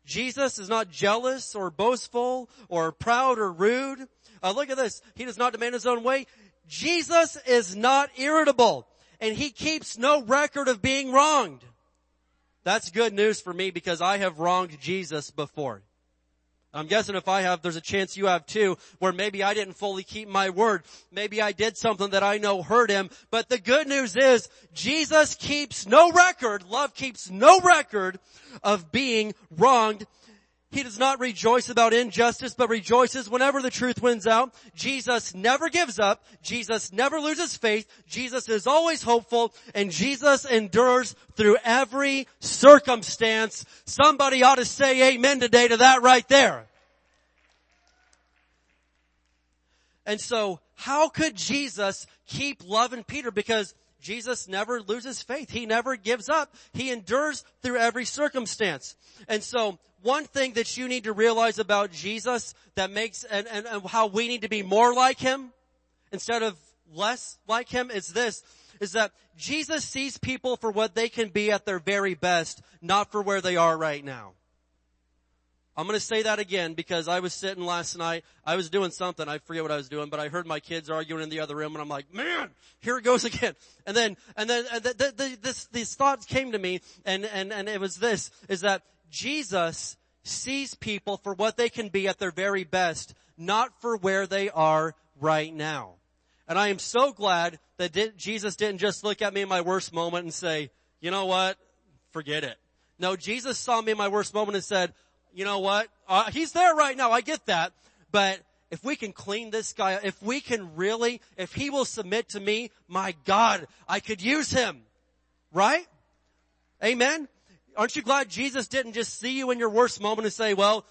Jesus is not jealous or boastful or proud or rude. Uh, look at this. He does not demand his own way. Jesus is not irritable and he keeps no record of being wronged. That's good news for me because I have wronged Jesus before. I'm guessing if I have, there's a chance you have too, where maybe I didn't fully keep my word. Maybe I did something that I know hurt him. But the good news is, Jesus keeps no record, love keeps no record of being wronged he does not rejoice about injustice, but rejoices whenever the truth wins out. Jesus never gives up. Jesus never loses faith. Jesus is always hopeful and Jesus endures through every circumstance. Somebody ought to say amen today to that right there. And so how could Jesus keep loving Peter? Because Jesus never loses faith. He never gives up. He endures through every circumstance. And so one thing that you need to realize about Jesus that makes, and, and, and how we need to be more like Him instead of less like Him is this, is that Jesus sees people for what they can be at their very best, not for where they are right now. I'm gonna say that again because I was sitting last night, I was doing something, I forget what I was doing, but I heard my kids arguing in the other room and I'm like, man, here it goes <laughs> again. And then, and then, and the, the, the, this, these thoughts came to me and, and, and it was this, is that Jesus sees people for what they can be at their very best, not for where they are right now. And I am so glad that did, Jesus didn't just look at me in my worst moment and say, you know what? Forget it. No, Jesus saw me in my worst moment and said, you know what? Uh, he's there right now. I get that. But if we can clean this guy, if we can really, if he will submit to me, my God, I could use him. Right? Amen? Aren't you glad Jesus didn't just see you in your worst moment and say, well,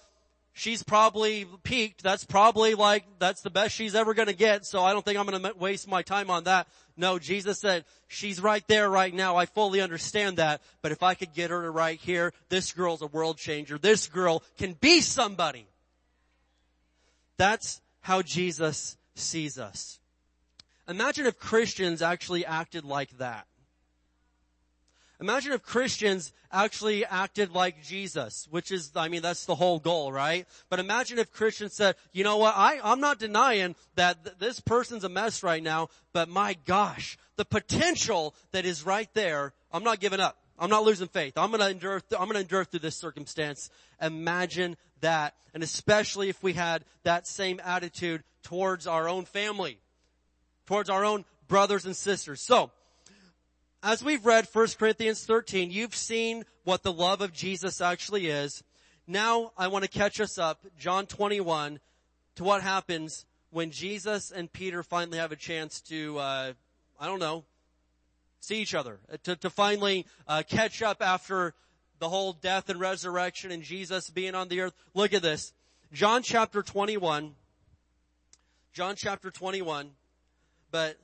she's probably peaked. That's probably like, that's the best she's ever gonna get. So I don't think I'm gonna waste my time on that. No, Jesus said, she's right there right now. I fully understand that. But if I could get her to right here, this girl's a world changer. This girl can be somebody. That's how Jesus sees us. Imagine if Christians actually acted like that. Imagine if Christians actually acted like Jesus, which is, I mean, that's the whole goal, right? But imagine if Christians said, you know what, I, I'm not denying that th- this person's a mess right now, but my gosh, the potential that is right there, I'm not giving up. I'm not losing faith. I'm gonna endure, th- I'm gonna endure through this circumstance. Imagine that. And especially if we had that same attitude towards our own family, towards our own brothers and sisters. So, as we've read 1 Corinthians 13, you've seen what the love of Jesus actually is. Now I want to catch us up, John 21, to what happens when Jesus and Peter finally have a chance to, uh, I don't know, see each other, uh, to, to finally uh, catch up after the whole death and resurrection and Jesus being on the earth. Look at this. John chapter 21. John chapter 21. But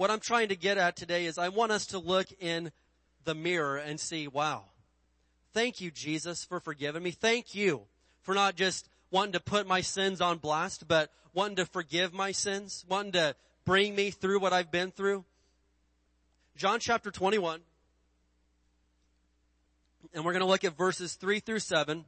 what I'm trying to get at today is I want us to look in the mirror and see, wow, thank you, Jesus, for forgiving me. Thank you for not just wanting to put my sins on blast, but wanting to forgive my sins, wanting to bring me through what I've been through. John chapter 21. And we're going to look at verses 3 through 7.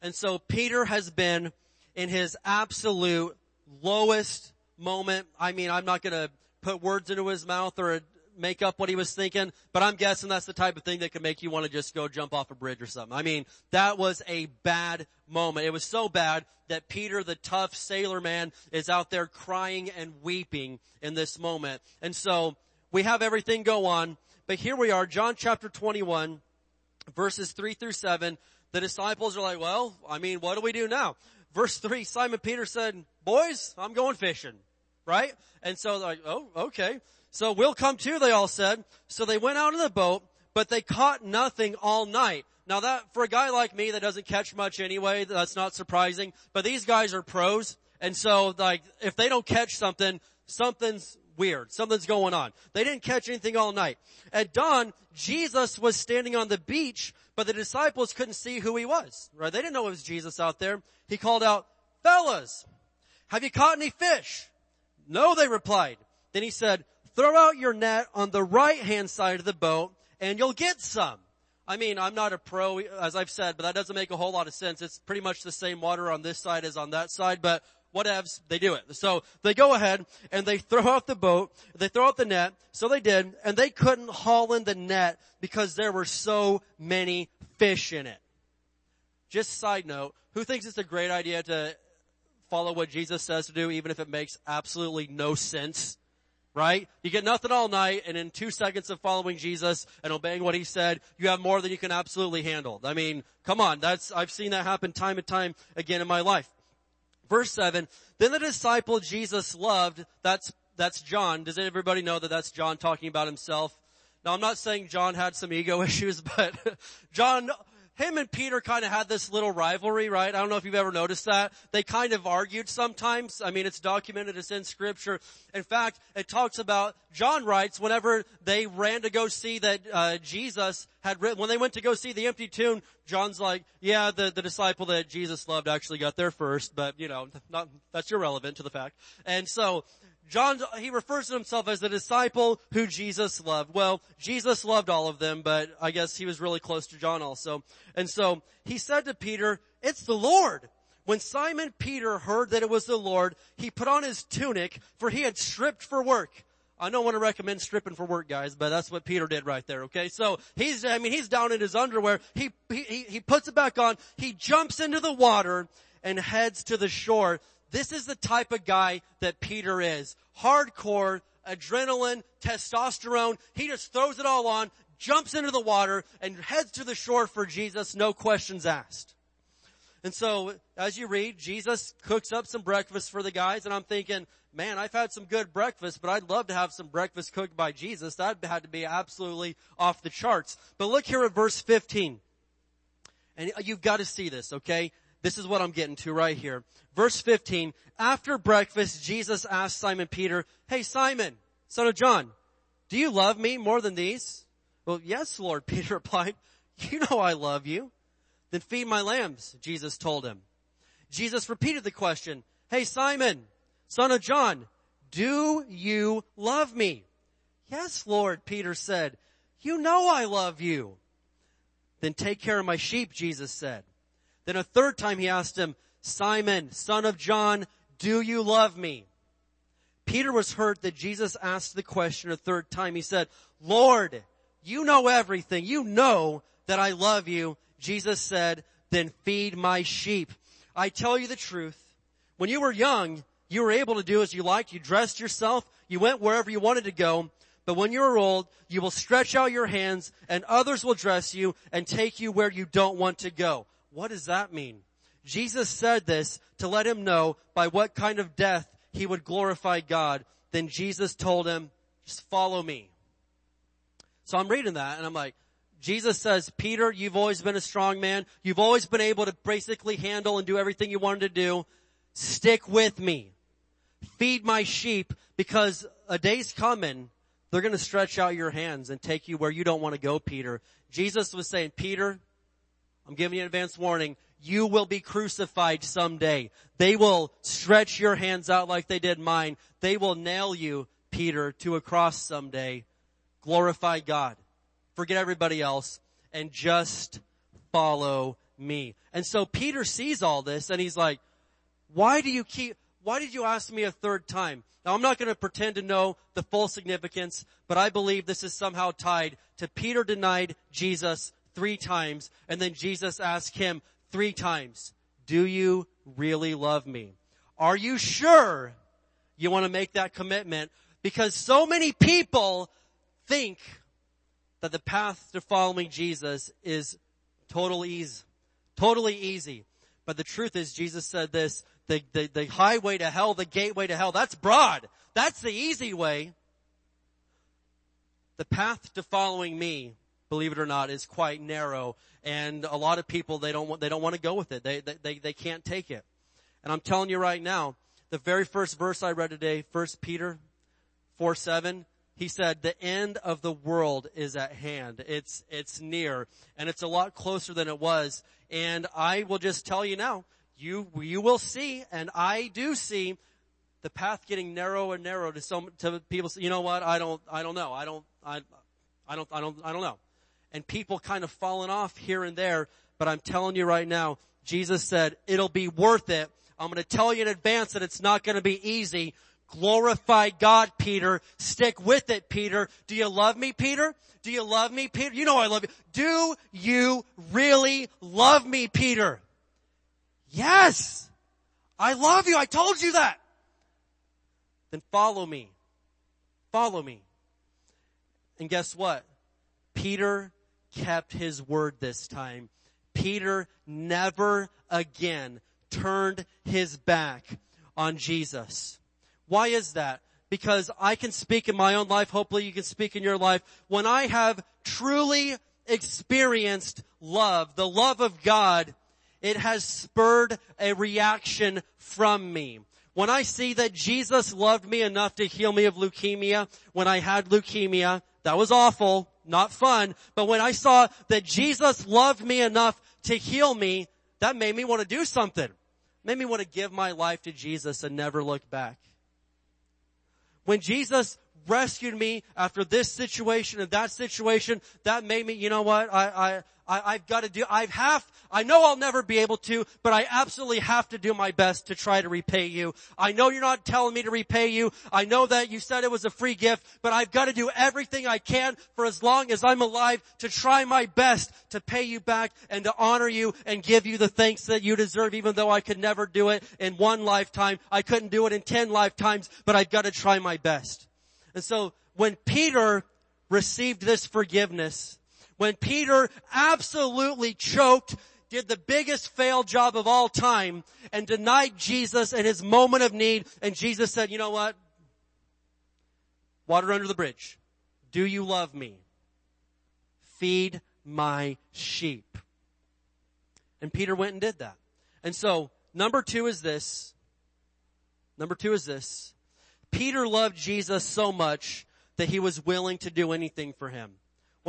And so Peter has been in his absolute lowest moment. I mean, I'm not going to put words into his mouth or make up what he was thinking, but I'm guessing that's the type of thing that could make you want to just go jump off a bridge or something. I mean, that was a bad moment. It was so bad that Peter, the tough sailor man, is out there crying and weeping in this moment. And so we have everything go on, but here we are, John chapter 21, verses 3 through 7. The disciples are like, well, I mean, what do we do now? Verse 3, Simon Peter said, boys, I'm going fishing right? And so like, oh, okay. So we'll come too, they all said. So they went out in the boat, but they caught nothing all night. Now that, for a guy like me that doesn't catch much anyway, that's not surprising, but these guys are pros. And so like, if they don't catch something, something's weird. Something's going on. They didn't catch anything all night. At dawn, Jesus was standing on the beach, but the disciples couldn't see who he was, right? They didn't know it was Jesus out there. He called out, fellas, have you caught any fish? No, they replied. Then he said, throw out your net on the right hand side of the boat and you'll get some. I mean, I'm not a pro, as I've said, but that doesn't make a whole lot of sense. It's pretty much the same water on this side as on that side, but whatevs, they do it. So they go ahead and they throw out the boat, they throw out the net, so they did, and they couldn't haul in the net because there were so many fish in it. Just side note, who thinks it's a great idea to follow what Jesus says to do even if it makes absolutely no sense? Right? You get nothing all night and in two seconds of following Jesus and obeying what he said, you have more than you can absolutely handle. I mean, come on, that's, I've seen that happen time and time again in my life. Verse 7, then the disciple Jesus loved, that's, that's John. Does everybody know that that's John talking about himself? Now I'm not saying John had some ego <laughs> issues, but John him and Peter kind of had this little rivalry, right? I don't know if you've ever noticed that. They kind of argued sometimes. I mean, it's documented, it's in scripture. In fact, it talks about, John writes, whenever they ran to go see that, uh, Jesus had written, when they went to go see the empty tomb, John's like, yeah, the, the disciple that Jesus loved actually got there first, but you know, not, that's irrelevant to the fact. And so, John, he refers to himself as the disciple who Jesus loved. Well, Jesus loved all of them, but I guess he was really close to John also. And so he said to Peter, it's the Lord. When Simon Peter heard that it was the Lord, he put on his tunic for he had stripped for work. I don't want to recommend stripping for work, guys, but that's what Peter did right there, okay? So he's, I mean, he's down in his underwear. He, he, he puts it back on. He jumps into the water and heads to the shore this is the type of guy that Peter is. Hardcore, adrenaline, testosterone. He just throws it all on, jumps into the water, and heads to the shore for Jesus, no questions asked. And so, as you read, Jesus cooks up some breakfast for the guys, and I'm thinking, man, I've had some good breakfast, but I'd love to have some breakfast cooked by Jesus. That had to be absolutely off the charts. But look here at verse 15. And you've got to see this, okay? This is what I'm getting to right here. Verse 15, after breakfast, Jesus asked Simon Peter, Hey Simon, son of John, do you love me more than these? Well, yes, Lord, <laughs> Peter replied. You know I love you. Then feed my lambs, Jesus told him. Jesus repeated the question, Hey Simon, son of John, do you love me? Yes, Lord, Peter said. You know I love you. Then take care of my sheep, Jesus said. Then a third time he asked him, Simon, son of John, do you love me? Peter was hurt that Jesus asked the question a third time. He said, Lord, you know everything. You know that I love you. Jesus said, then feed my sheep. I tell you the truth. When you were young, you were able to do as you liked. You dressed yourself. You went wherever you wanted to go. But when you are old, you will stretch out your hands and others will dress you and take you where you don't want to go. What does that mean? Jesus said this to let him know by what kind of death he would glorify God. Then Jesus told him, just follow me. So I'm reading that and I'm like, Jesus says, Peter, you've always been a strong man. You've always been able to basically handle and do everything you wanted to do. Stick with me. Feed my sheep because a day's coming. They're going to stretch out your hands and take you where you don't want to go, Peter. Jesus was saying, Peter, I'm giving you an advance warning. You will be crucified someday. They will stretch your hands out like they did mine. They will nail you, Peter, to a cross someday. Glorify God. Forget everybody else and just follow me. And so Peter sees all this and he's like, why do you keep, why did you ask me a third time? Now I'm not going to pretend to know the full significance, but I believe this is somehow tied to Peter denied Jesus three times, and then Jesus asked him three times, do you really love me? Are you sure you want to make that commitment? Because so many people think that the path to following Jesus is totally easy, totally easy. But the truth is Jesus said this, the, the, the highway to hell, the gateway to hell, that's broad. That's the easy way. The path to following me believe it or not, is quite narrow. And a lot of people, they don't want, they don't want to go with it. They, they, they can't take it. And I'm telling you right now, the very first verse I read today, 1 Peter 4, 7, he said, the end of the world is at hand. It's, it's near. And it's a lot closer than it was. And I will just tell you now, you, you will see, and I do see, the path getting narrow and narrow to some, to people say, you know what, I don't, I don't know. I don't, I, I don't, I don't, I don't know and people kind of falling off here and there. But I'm telling you right now, Jesus said, it'll be worth it. I'm going to tell you in advance that it's not going to be easy. Glorify God, Peter. Stick with it, Peter. Do you love me, Peter? Do you love me, Peter? You know I love you. Do you really love me, Peter? Yes. I love you. I told you that. Then follow me. Follow me. And guess what? Peter kept his word this time. Peter never again turned his back on Jesus. Why is that? Because I can speak in my own life. Hopefully you can speak in your life. When I have truly experienced love, the love of God, it has spurred a reaction from me. When I see that Jesus loved me enough to heal me of leukemia, when I had leukemia, that was awful, not fun, but when I saw that Jesus loved me enough to heal me, that made me want to do something. Made me want to give my life to Jesus and never look back. When Jesus rescued me after this situation and that situation, that made me, you know what, I, I, I, have got to do, I've half, I know I'll never be able to, but I absolutely have to do my best to try to repay you. I know you're not telling me to repay you. I know that you said it was a free gift, but I've got to do everything I can for as long as I'm alive to try my best to pay you back and to honor you and give you the thanks that you deserve, even though I could never do it in one lifetime. I couldn't do it in ten lifetimes, but I've got to try my best. And so when Peter received this forgiveness, when Peter absolutely choked, did the biggest fail job of all time and denied Jesus in his moment of need and Jesus said, you know what? Water under the bridge. Do you love me? Feed my sheep. And Peter went and did that. And so, number two is this. Number two is this. Peter loved Jesus so much that he was willing to do anything for him.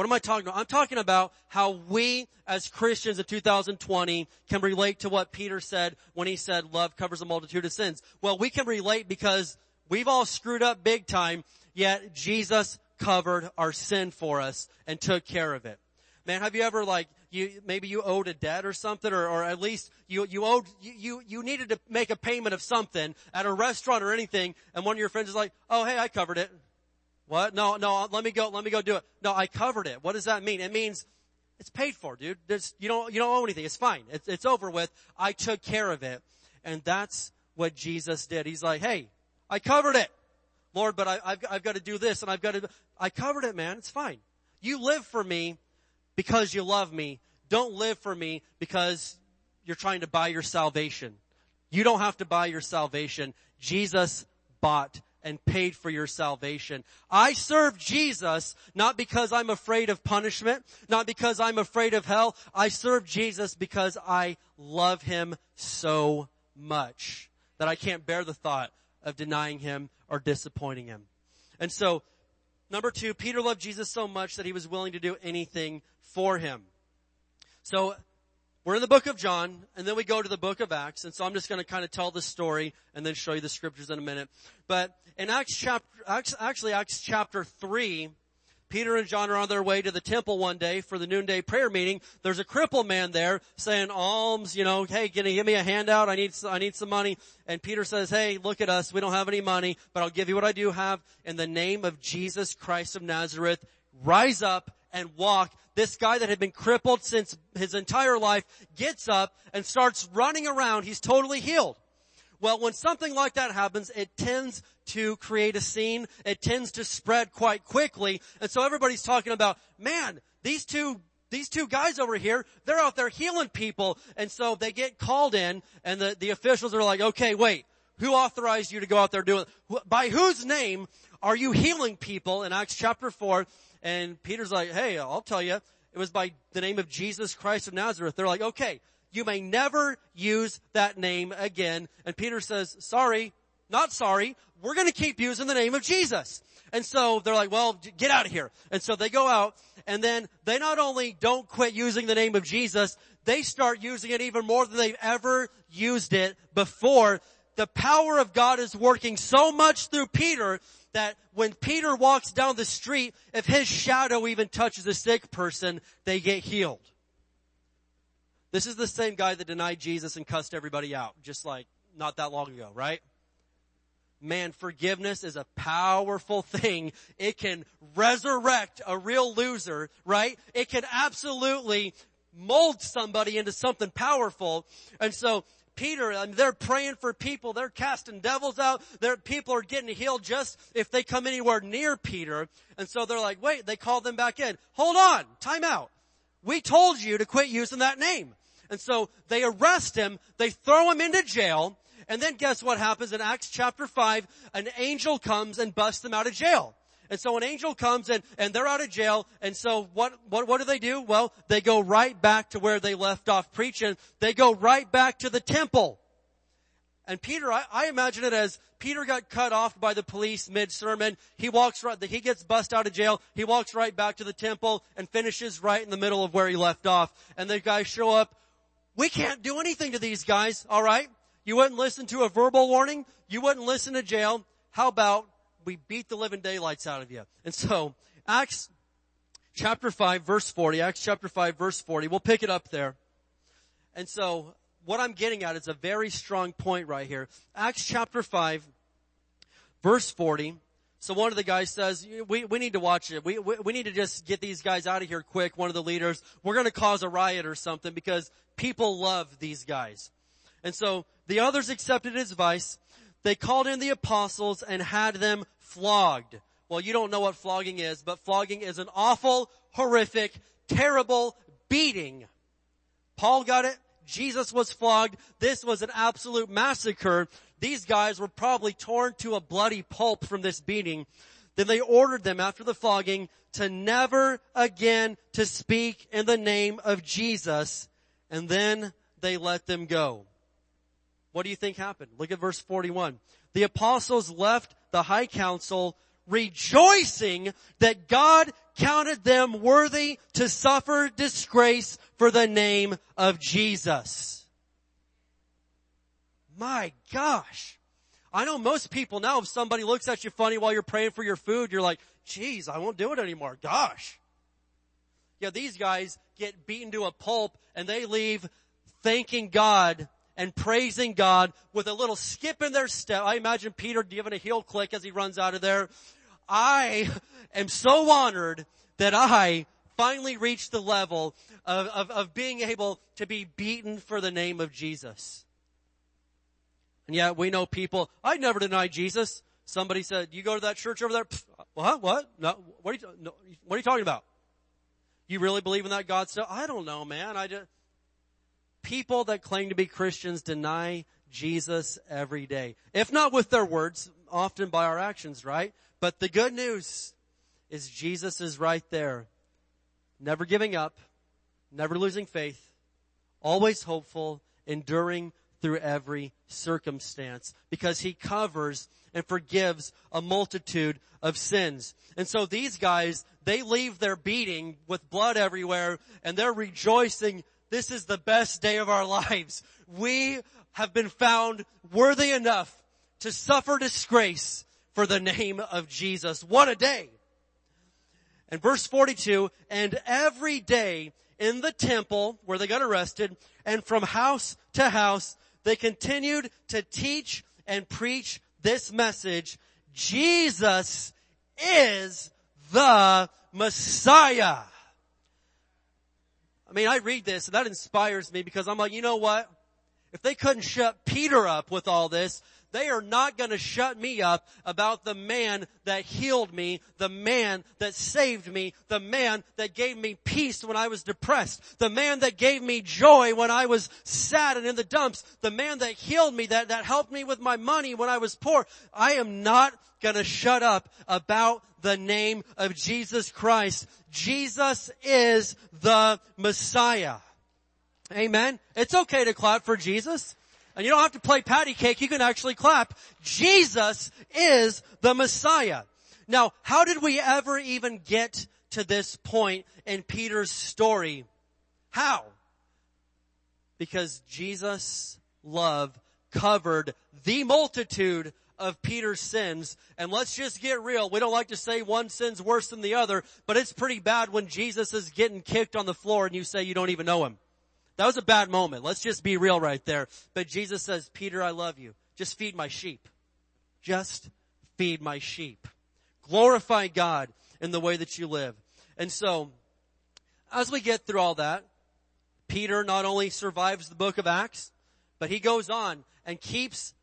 What am I talking about? I'm talking about how we as Christians of 2020 can relate to what Peter said when he said love covers a multitude of sins. Well, we can relate because we've all screwed up big time, yet Jesus covered our sin for us and took care of it. Man, have you ever like, you, maybe you owed a debt or something, or, or at least you, you owed, you, you, you needed to make a payment of something at a restaurant or anything, and one of your friends is like, oh hey, I covered it. What? No, no, let me go, let me go do it. No, I covered it. What does that mean? It means it's paid for, dude. There's, you don't, you don't owe anything. It's fine. It's, it's over with. I took care of it. And that's what Jesus did. He's like, hey, I covered it. Lord, but I, have I've got to do this and I've got to, I covered it, man. It's fine. You live for me because you love me. Don't live for me because you're trying to buy your salvation. You don't have to buy your salvation. Jesus bought and paid for your salvation. I serve Jesus not because I'm afraid of punishment, not because I'm afraid of hell. I serve Jesus because I love Him so much that I can't bear the thought of denying Him or disappointing Him. And so, number two, Peter loved Jesus so much that he was willing to do anything for Him. So, we're in the book of John, and then we go to the book of Acts, and so I'm just going to kind of tell the story and then show you the scriptures in a minute. But in Acts chapter, Acts, actually Acts chapter 3, Peter and John are on their way to the temple one day for the noonday prayer meeting. There's a crippled man there saying alms, you know, hey, can you give me a handout? I need, I need some money. And Peter says, hey, look at us. We don't have any money, but I'll give you what I do have in the name of Jesus Christ of Nazareth. Rise up and walk. This guy that had been crippled since his entire life gets up and starts running around. He's totally healed. Well, when something like that happens, it tends to create a scene. It tends to spread quite quickly. And so everybody's talking about, man, these two these two guys over here, they're out there healing people. And so they get called in and the, the officials are like, okay, wait, who authorized you to go out there doing? By whose name are you healing people in Acts chapter 4? And Peter's like, hey, I'll tell you, it was by the name of Jesus Christ of Nazareth. They're like, okay, you may never use that name again. And Peter says, sorry, not sorry. We're going to keep using the name of Jesus. And so they're like, well, get out of here. And so they go out and then they not only don't quit using the name of Jesus, they start using it even more than they've ever used it before. The power of God is working so much through Peter that when Peter walks down the street, if his shadow even touches a sick person, they get healed. This is the same guy that denied Jesus and cussed everybody out. Just like, not that long ago, right? Man, forgiveness is a powerful thing. It can resurrect a real loser, right? It can absolutely mold somebody into something powerful. And so Peter, and they're praying for people. They're casting devils out. Their people are getting healed just if they come anywhere near Peter. And so they're like, wait, they call them back in. Hold on, time out. We told you to quit using that name. And so they arrest him, they throw him into jail, and then guess what happens in Acts chapter 5? An angel comes and busts them out of jail. And so an angel comes and, and they're out of jail. And so what, what, what do they do? Well, they go right back to where they left off preaching. They go right back to the temple. And Peter, I, I imagine it as Peter got cut off by the police mid-sermon. He walks right, he gets bust out of jail. He walks right back to the temple and finishes right in the middle of where he left off. And the guys show up. We can't do anything to these guys, alright? You wouldn't listen to a verbal warning. You wouldn't listen to jail. How about we beat the living daylights out of you. And so, Acts chapter 5 verse 40, Acts chapter 5 verse 40, we'll pick it up there. And so, what I'm getting at is a very strong point right here. Acts chapter 5 verse 40. So one of the guys says, we, we need to watch it. We, we, we need to just get these guys out of here quick. One of the leaders, we're going to cause a riot or something because people love these guys. And so the others accepted his advice they called in the apostles and had them flogged. Well, you don't know what flogging is, but flogging is an awful, horrific, terrible beating. Paul got it. Jesus was flogged. This was an absolute massacre. These guys were probably torn to a bloody pulp from this beating. Then they ordered them after the flogging to never again to speak in the name of Jesus. And then they let them go. What do you think happened? Look at verse 41. The apostles left the high council rejoicing that God counted them worthy to suffer disgrace for the name of Jesus. My gosh. I know most people now, if somebody looks at you funny while you're praying for your food, you're like, geez, I won't do it anymore. Gosh. Yeah, these guys get beaten to a pulp and they leave thanking God and praising God with a little skip in their step. I imagine Peter giving a heel click as he runs out of there. I am so honored that I finally reached the level of, of, of being able to be beaten for the name of Jesus. And yet we know people, I never denied Jesus. Somebody said, you go to that church over there? What? What? No, what are you, no, what are you talking about? You really believe in that God stuff? I don't know, man. I just, people that claim to be Christians deny Jesus every day. If not with their words, often by our actions, right? But the good news is Jesus is right there. Never giving up, never losing faith, always hopeful, enduring through every circumstance because he covers and forgives a multitude of sins. And so these guys, they leave their beating with blood everywhere and they're rejoicing this is the best day of our <laughs> lives. We have been found worthy enough to suffer disgrace for the name of Jesus. What a day. And verse 42, and every day in the temple where they got arrested and from house to house, they continued to teach and preach this message. Jesus is the Messiah. I mean, I read this and that inspires me because I'm like, you know what? If they couldn't shut Peter up with all this, they are not going to shut me up about the man that healed me, the man that saved me, the man that gave me peace when I was depressed, the man that gave me joy when I was sad and in the dumps, the man that healed me, that, that helped me with my money when I was poor. I am not going to shut up about the name of Jesus Christ. Jesus is the Messiah. Amen. It's okay to clap for Jesus. And you don't have to play patty cake. You can actually clap. Jesus is the Messiah. Now, how did we ever even get to this point in Peter's story? How? Because Jesus' love covered the multitude of Peter's sins. And let's just get real. We don't like to say one sin's worse than the other, but it's pretty bad when Jesus is getting kicked on the floor and you say you don't even know him. That was a bad moment. Let's just be real right there. But Jesus says, Peter, I love you. Just feed my sheep. Just feed my sheep. Glorify God in the way that you live. And so, as we get through all that, Peter not only survives the book of Acts, but he goes on and keeps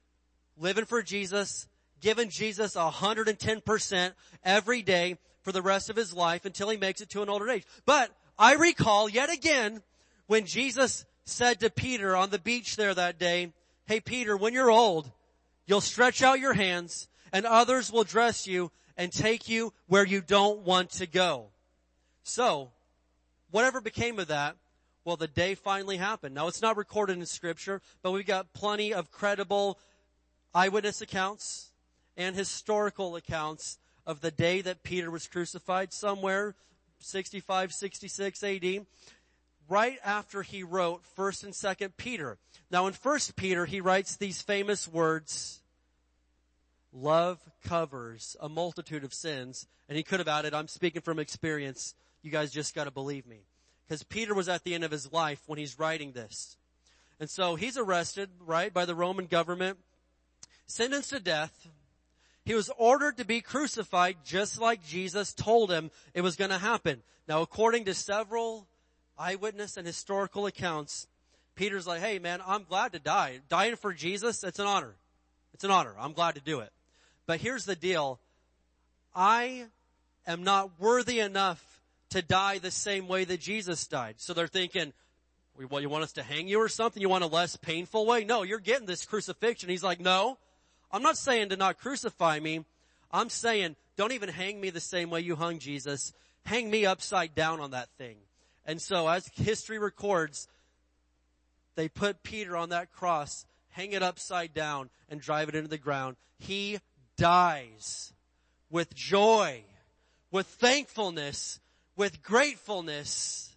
living for Jesus, giving Jesus 110% every day for the rest of his life until he makes it to an older age. But I recall yet again when Jesus said to Peter on the beach there that day, Hey Peter, when you're old, you'll stretch out your hands and others will dress you and take you where you don't want to go. So, whatever became of that, well, the day finally happened. Now, it's not recorded in scripture, but we've got plenty of credible eyewitness accounts and historical accounts of the day that Peter was crucified somewhere 65, 66 AD, right after he wrote 1st and 2nd Peter. Now in 1st Peter, he writes these famous words, love covers a multitude of sins. And he could have added, I'm speaking from experience. You guys just gotta believe me. Because Peter was at the end of his life when he's writing this. And so he's arrested, right, by the Roman government, sentenced to death, he was ordered to be crucified just like Jesus told him it was going to happen. Now, according to several eyewitness and historical accounts, Peter's like, hey man, I'm glad to die. Dying for Jesus, it's an honor. It's an honor. I'm glad to do it. But here's the deal. I am not worthy enough to die the same way that Jesus died. So they're thinking, well, you want us to hang you or something? You want a less painful way? No, you're getting this crucifixion. He's like, no, I'm not saying to not crucify me. I'm saying don't even hang me the same way you hung Jesus. Hang me upside down on that thing. And so as history records, they put Peter on that cross, hang it upside down and drive it into the ground. He dies with joy, with thankfulness, with gratefulness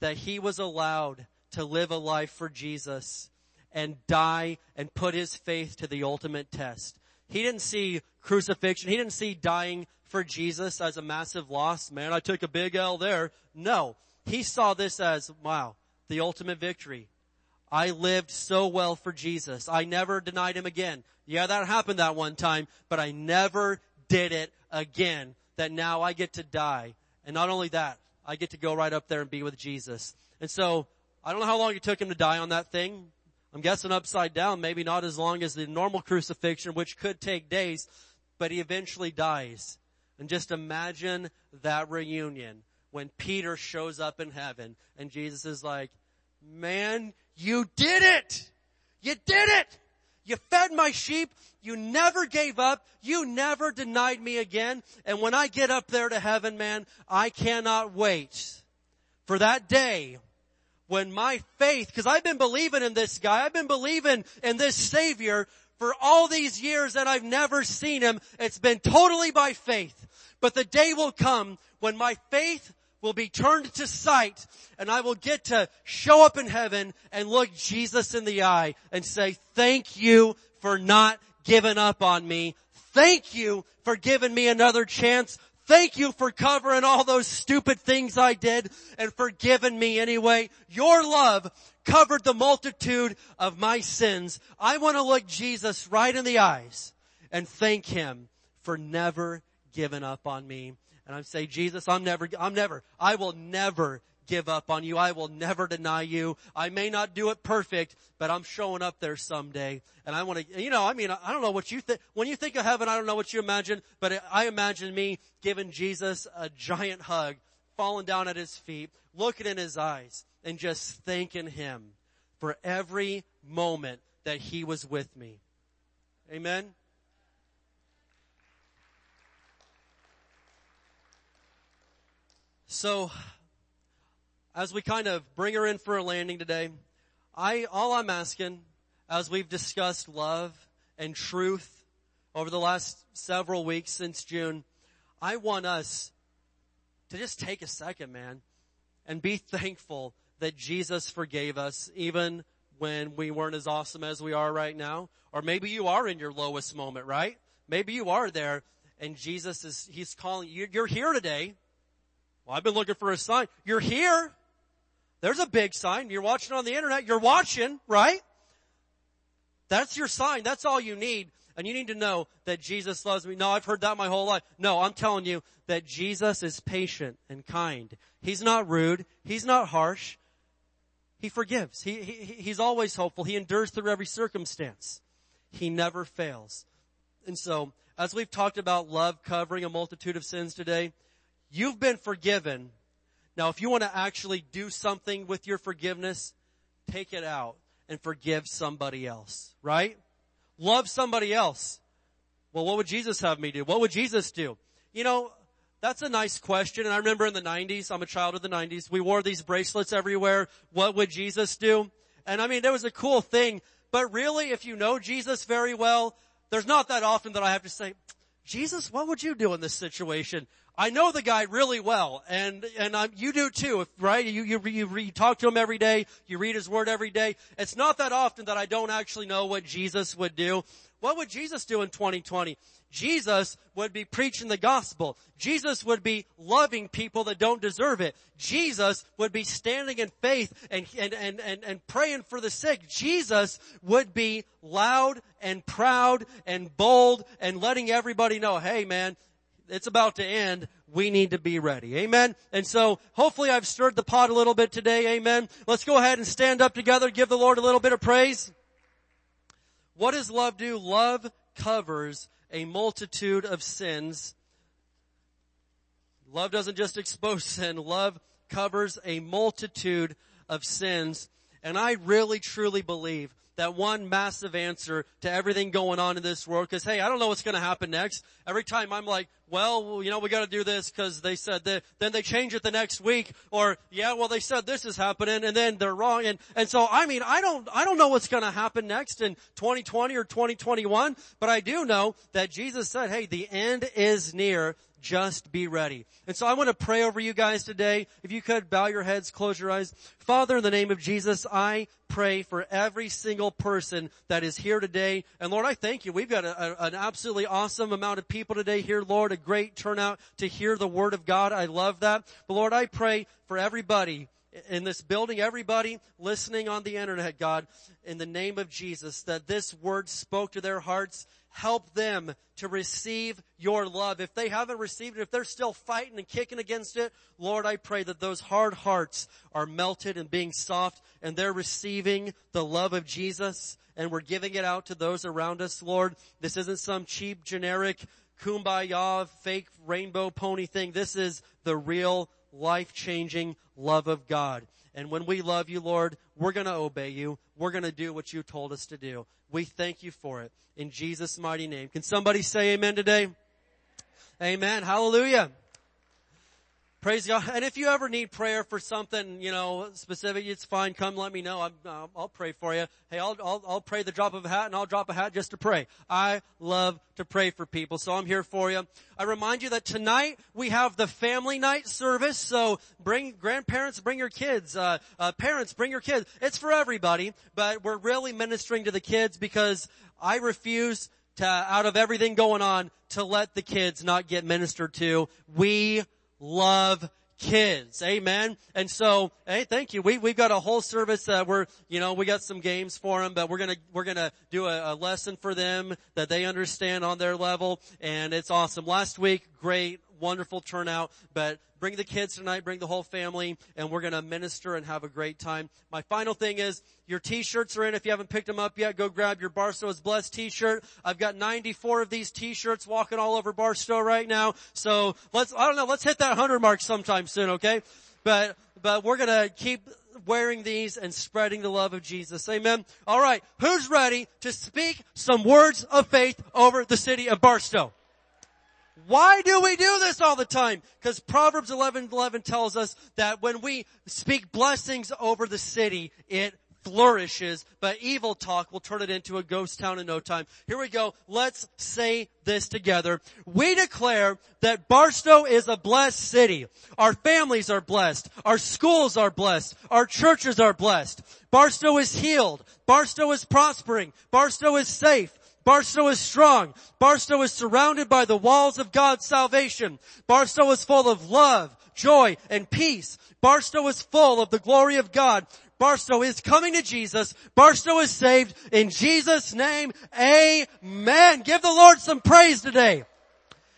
that he was allowed to live a life for Jesus and die and put his faith to the ultimate test. He didn't see crucifixion. He didn't see dying for Jesus as a massive loss. Man, I took a big L there. No. He saw this as, wow, the ultimate victory. I lived so well for Jesus. I never denied him again. Yeah, that happened that one time, but I never did it again. That now I get to die. And not only that, I get to go right up there and be with Jesus. And so, I don't know how long it took him to die on that thing. I'm guessing upside down, maybe not as long as the normal crucifixion, which could take days, but he eventually dies. And just imagine that reunion when Peter shows up in heaven and Jesus is like, man, you did it! You did it! You fed my sheep. You never gave up. You never denied me again. And when I get up there to heaven, man, I cannot wait for that day when my faith, because I've been believing in this guy, I've been believing in this Savior for all these years and I've never seen him. It's been totally by faith. But the day will come when my faith will be turned to sight and I will get to show up in heaven and look Jesus in the eye and say, thank you for not giving up on me. Thank you for giving me another chance. Thank you for covering all those stupid things I did and forgiving me anyway. Your love covered the multitude of my sins. I want to look Jesus right in the eyes and thank him for never giving up on me. And I say, Jesus, I'm never, I'm never, I will never give up on you. I will never deny you. I may not do it perfect, but I'm showing up there someday. And I want to, you know, I mean, I don't know what you think. When you think of heaven, I don't know what you imagine, but I imagine me giving Jesus a giant hug, falling down at his feet, looking in his eyes, and just thanking him for every moment that he was with me. Amen. So, as we kind of bring her in for a landing today, I, all I'm asking, as we've discussed love and truth over the last several weeks since June, I want us to just take a second, man, and be thankful that Jesus forgave us even when we weren't as awesome as we are right now. Or maybe you are in your lowest moment, right? Maybe you are there and Jesus is, He's calling you, you're here today. Well, I've been looking for a sign. You're here. There's a big sign. You're watching on the internet. You're watching, right? That's your sign. That's all you need. And you need to know that Jesus loves me. No, I've heard that my whole life. No, I'm telling you that Jesus is patient and kind. He's not rude. He's not harsh. He forgives. He, he, he's always hopeful. He endures through every circumstance. He never fails. And so, as we've talked about love covering a multitude of sins today, you've been forgiven. Now, if you want to actually do something with your forgiveness, take it out and forgive somebody else, right? Love somebody else. Well, what would Jesus have me do? What would Jesus do? You know, that's a nice question. And I remember in the 90s, I'm a child of the 90s, we wore these bracelets everywhere. What would Jesus do? And I mean, there was a cool thing. But really, if you know Jesus very well, there's not that often that I have to say, Jesus, what would you do in this situation? I know the guy really well, and and I'm, you do too, right? You, you you you talk to him every day, you read his word every day. It's not that often that I don't actually know what Jesus would do. What would Jesus do in 2020? Jesus would be preaching the gospel. Jesus would be loving people that don't deserve it. Jesus would be standing in faith and, and, and, and, and praying for the sick. Jesus would be loud and proud and bold and letting everybody know, hey man, it's about to end. We need to be ready. Amen. And so hopefully I've stirred the pot a little bit today. Amen. Let's go ahead and stand up together. Give the Lord a little bit of praise. What does love do? Love covers a multitude of sins. Love doesn't just expose <laughs> sin. Love covers a multitude of sins. And I really truly believe that one massive answer to everything going on in this world. Cause hey, I don't know what's going to happen next. Every time I'm like, well, you know, we got to do this because they said that. Then they change it the next week, or yeah, well, they said this is happening, and then they're wrong. And and so, I mean, I don't, I don't know what's going to happen next in 2020 or 2021, but I do know that Jesus said, hey, the end is near just be ready. And so I want to pray over you guys today. If you could bow your heads, close your eyes. Father, in the name of Jesus, I pray for every single person that is here today. And Lord, I thank you. We've got a, a, an absolutely awesome amount of people today here, Lord, a great turnout to hear the word of God. I love that. But Lord, I pray for everybody in this building, everybody listening on the internet, God, in the name of Jesus, that this word spoke to their hearts help them to receive your love. If they haven't received it, if they're still fighting and kicking against it, Lord, I pray that those hard hearts are melted and being soft and they're receiving the love of Jesus and we're giving it out to those around us, Lord. This isn't some cheap, generic, kumbaya, fake rainbow pony thing. This is the real life-changing love of God. And when we love you, Lord, we're to obey you. We're to do what you told us to do. We thank you for it in Jesus' mighty name. Can somebody say amen today? Amen. Hallelujah. Praise God. And if you ever need prayer for something, you know, specific, it's fine. Come let me know. i will pray for you. Hey, I'll, I'll, I'll pray the drop of a hat and I'll drop a hat just to pray. I love to pray for people. So I'm here for you. I remind you that tonight we have the family night service. So bring grandparents, bring your kids, uh, uh, parents, bring your kids. It's for everybody, but we're really ministering to the kids because I refuse to, out of everything going on, to let the kids not get ministered to. We love kids. Amen. And so, hey, thank you. We, we've got a whole service, that we're, you know, we got some games for them, but we're gonna, we're gonna do a, a lesson for them that they understand on their level. And it's awesome. Last week, great wonderful turnout, but bring the kids tonight, bring the whole family, and we're gonna minister and have a great time. My final thing is, your t-shirts are in. If you haven't picked them up yet, go grab your Barstow is Blessed t-shirt. I've got 94 of these t-shirts walking all over Barstow right now. So let's, I don't know, let's hit that 100 mark sometime soon, okay? But, but we're gonna keep wearing these and spreading the love of Jesus. Amen. All right. Who's ready to speak some words of faith over the city of Barstow? Why do we do this all the time? Because Proverbs 11, 11 tells us that when we speak blessings over the city, it flourishes, but evil talk will turn it into a ghost town in no time. Here we go. Let's say this together. We declare that Barstow is a blessed city. Our families are blessed. Our schools are blessed. Our churches are blessed. Barstow is healed. Barstow is prospering. Barstow is safe. Barstow is strong. Barstow is surrounded by the walls of God's salvation. Barstow is full of love, joy and peace. Barstow is full of the glory of God. Barstow is coming to Jesus. Barstow is saved. In Jesus' name, amen. Give the Lord some praise today.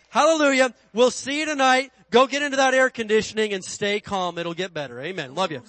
Hallelujah. We'll see you tonight. Go get into that air conditioning and stay calm. It'll get better. Amen. Love you.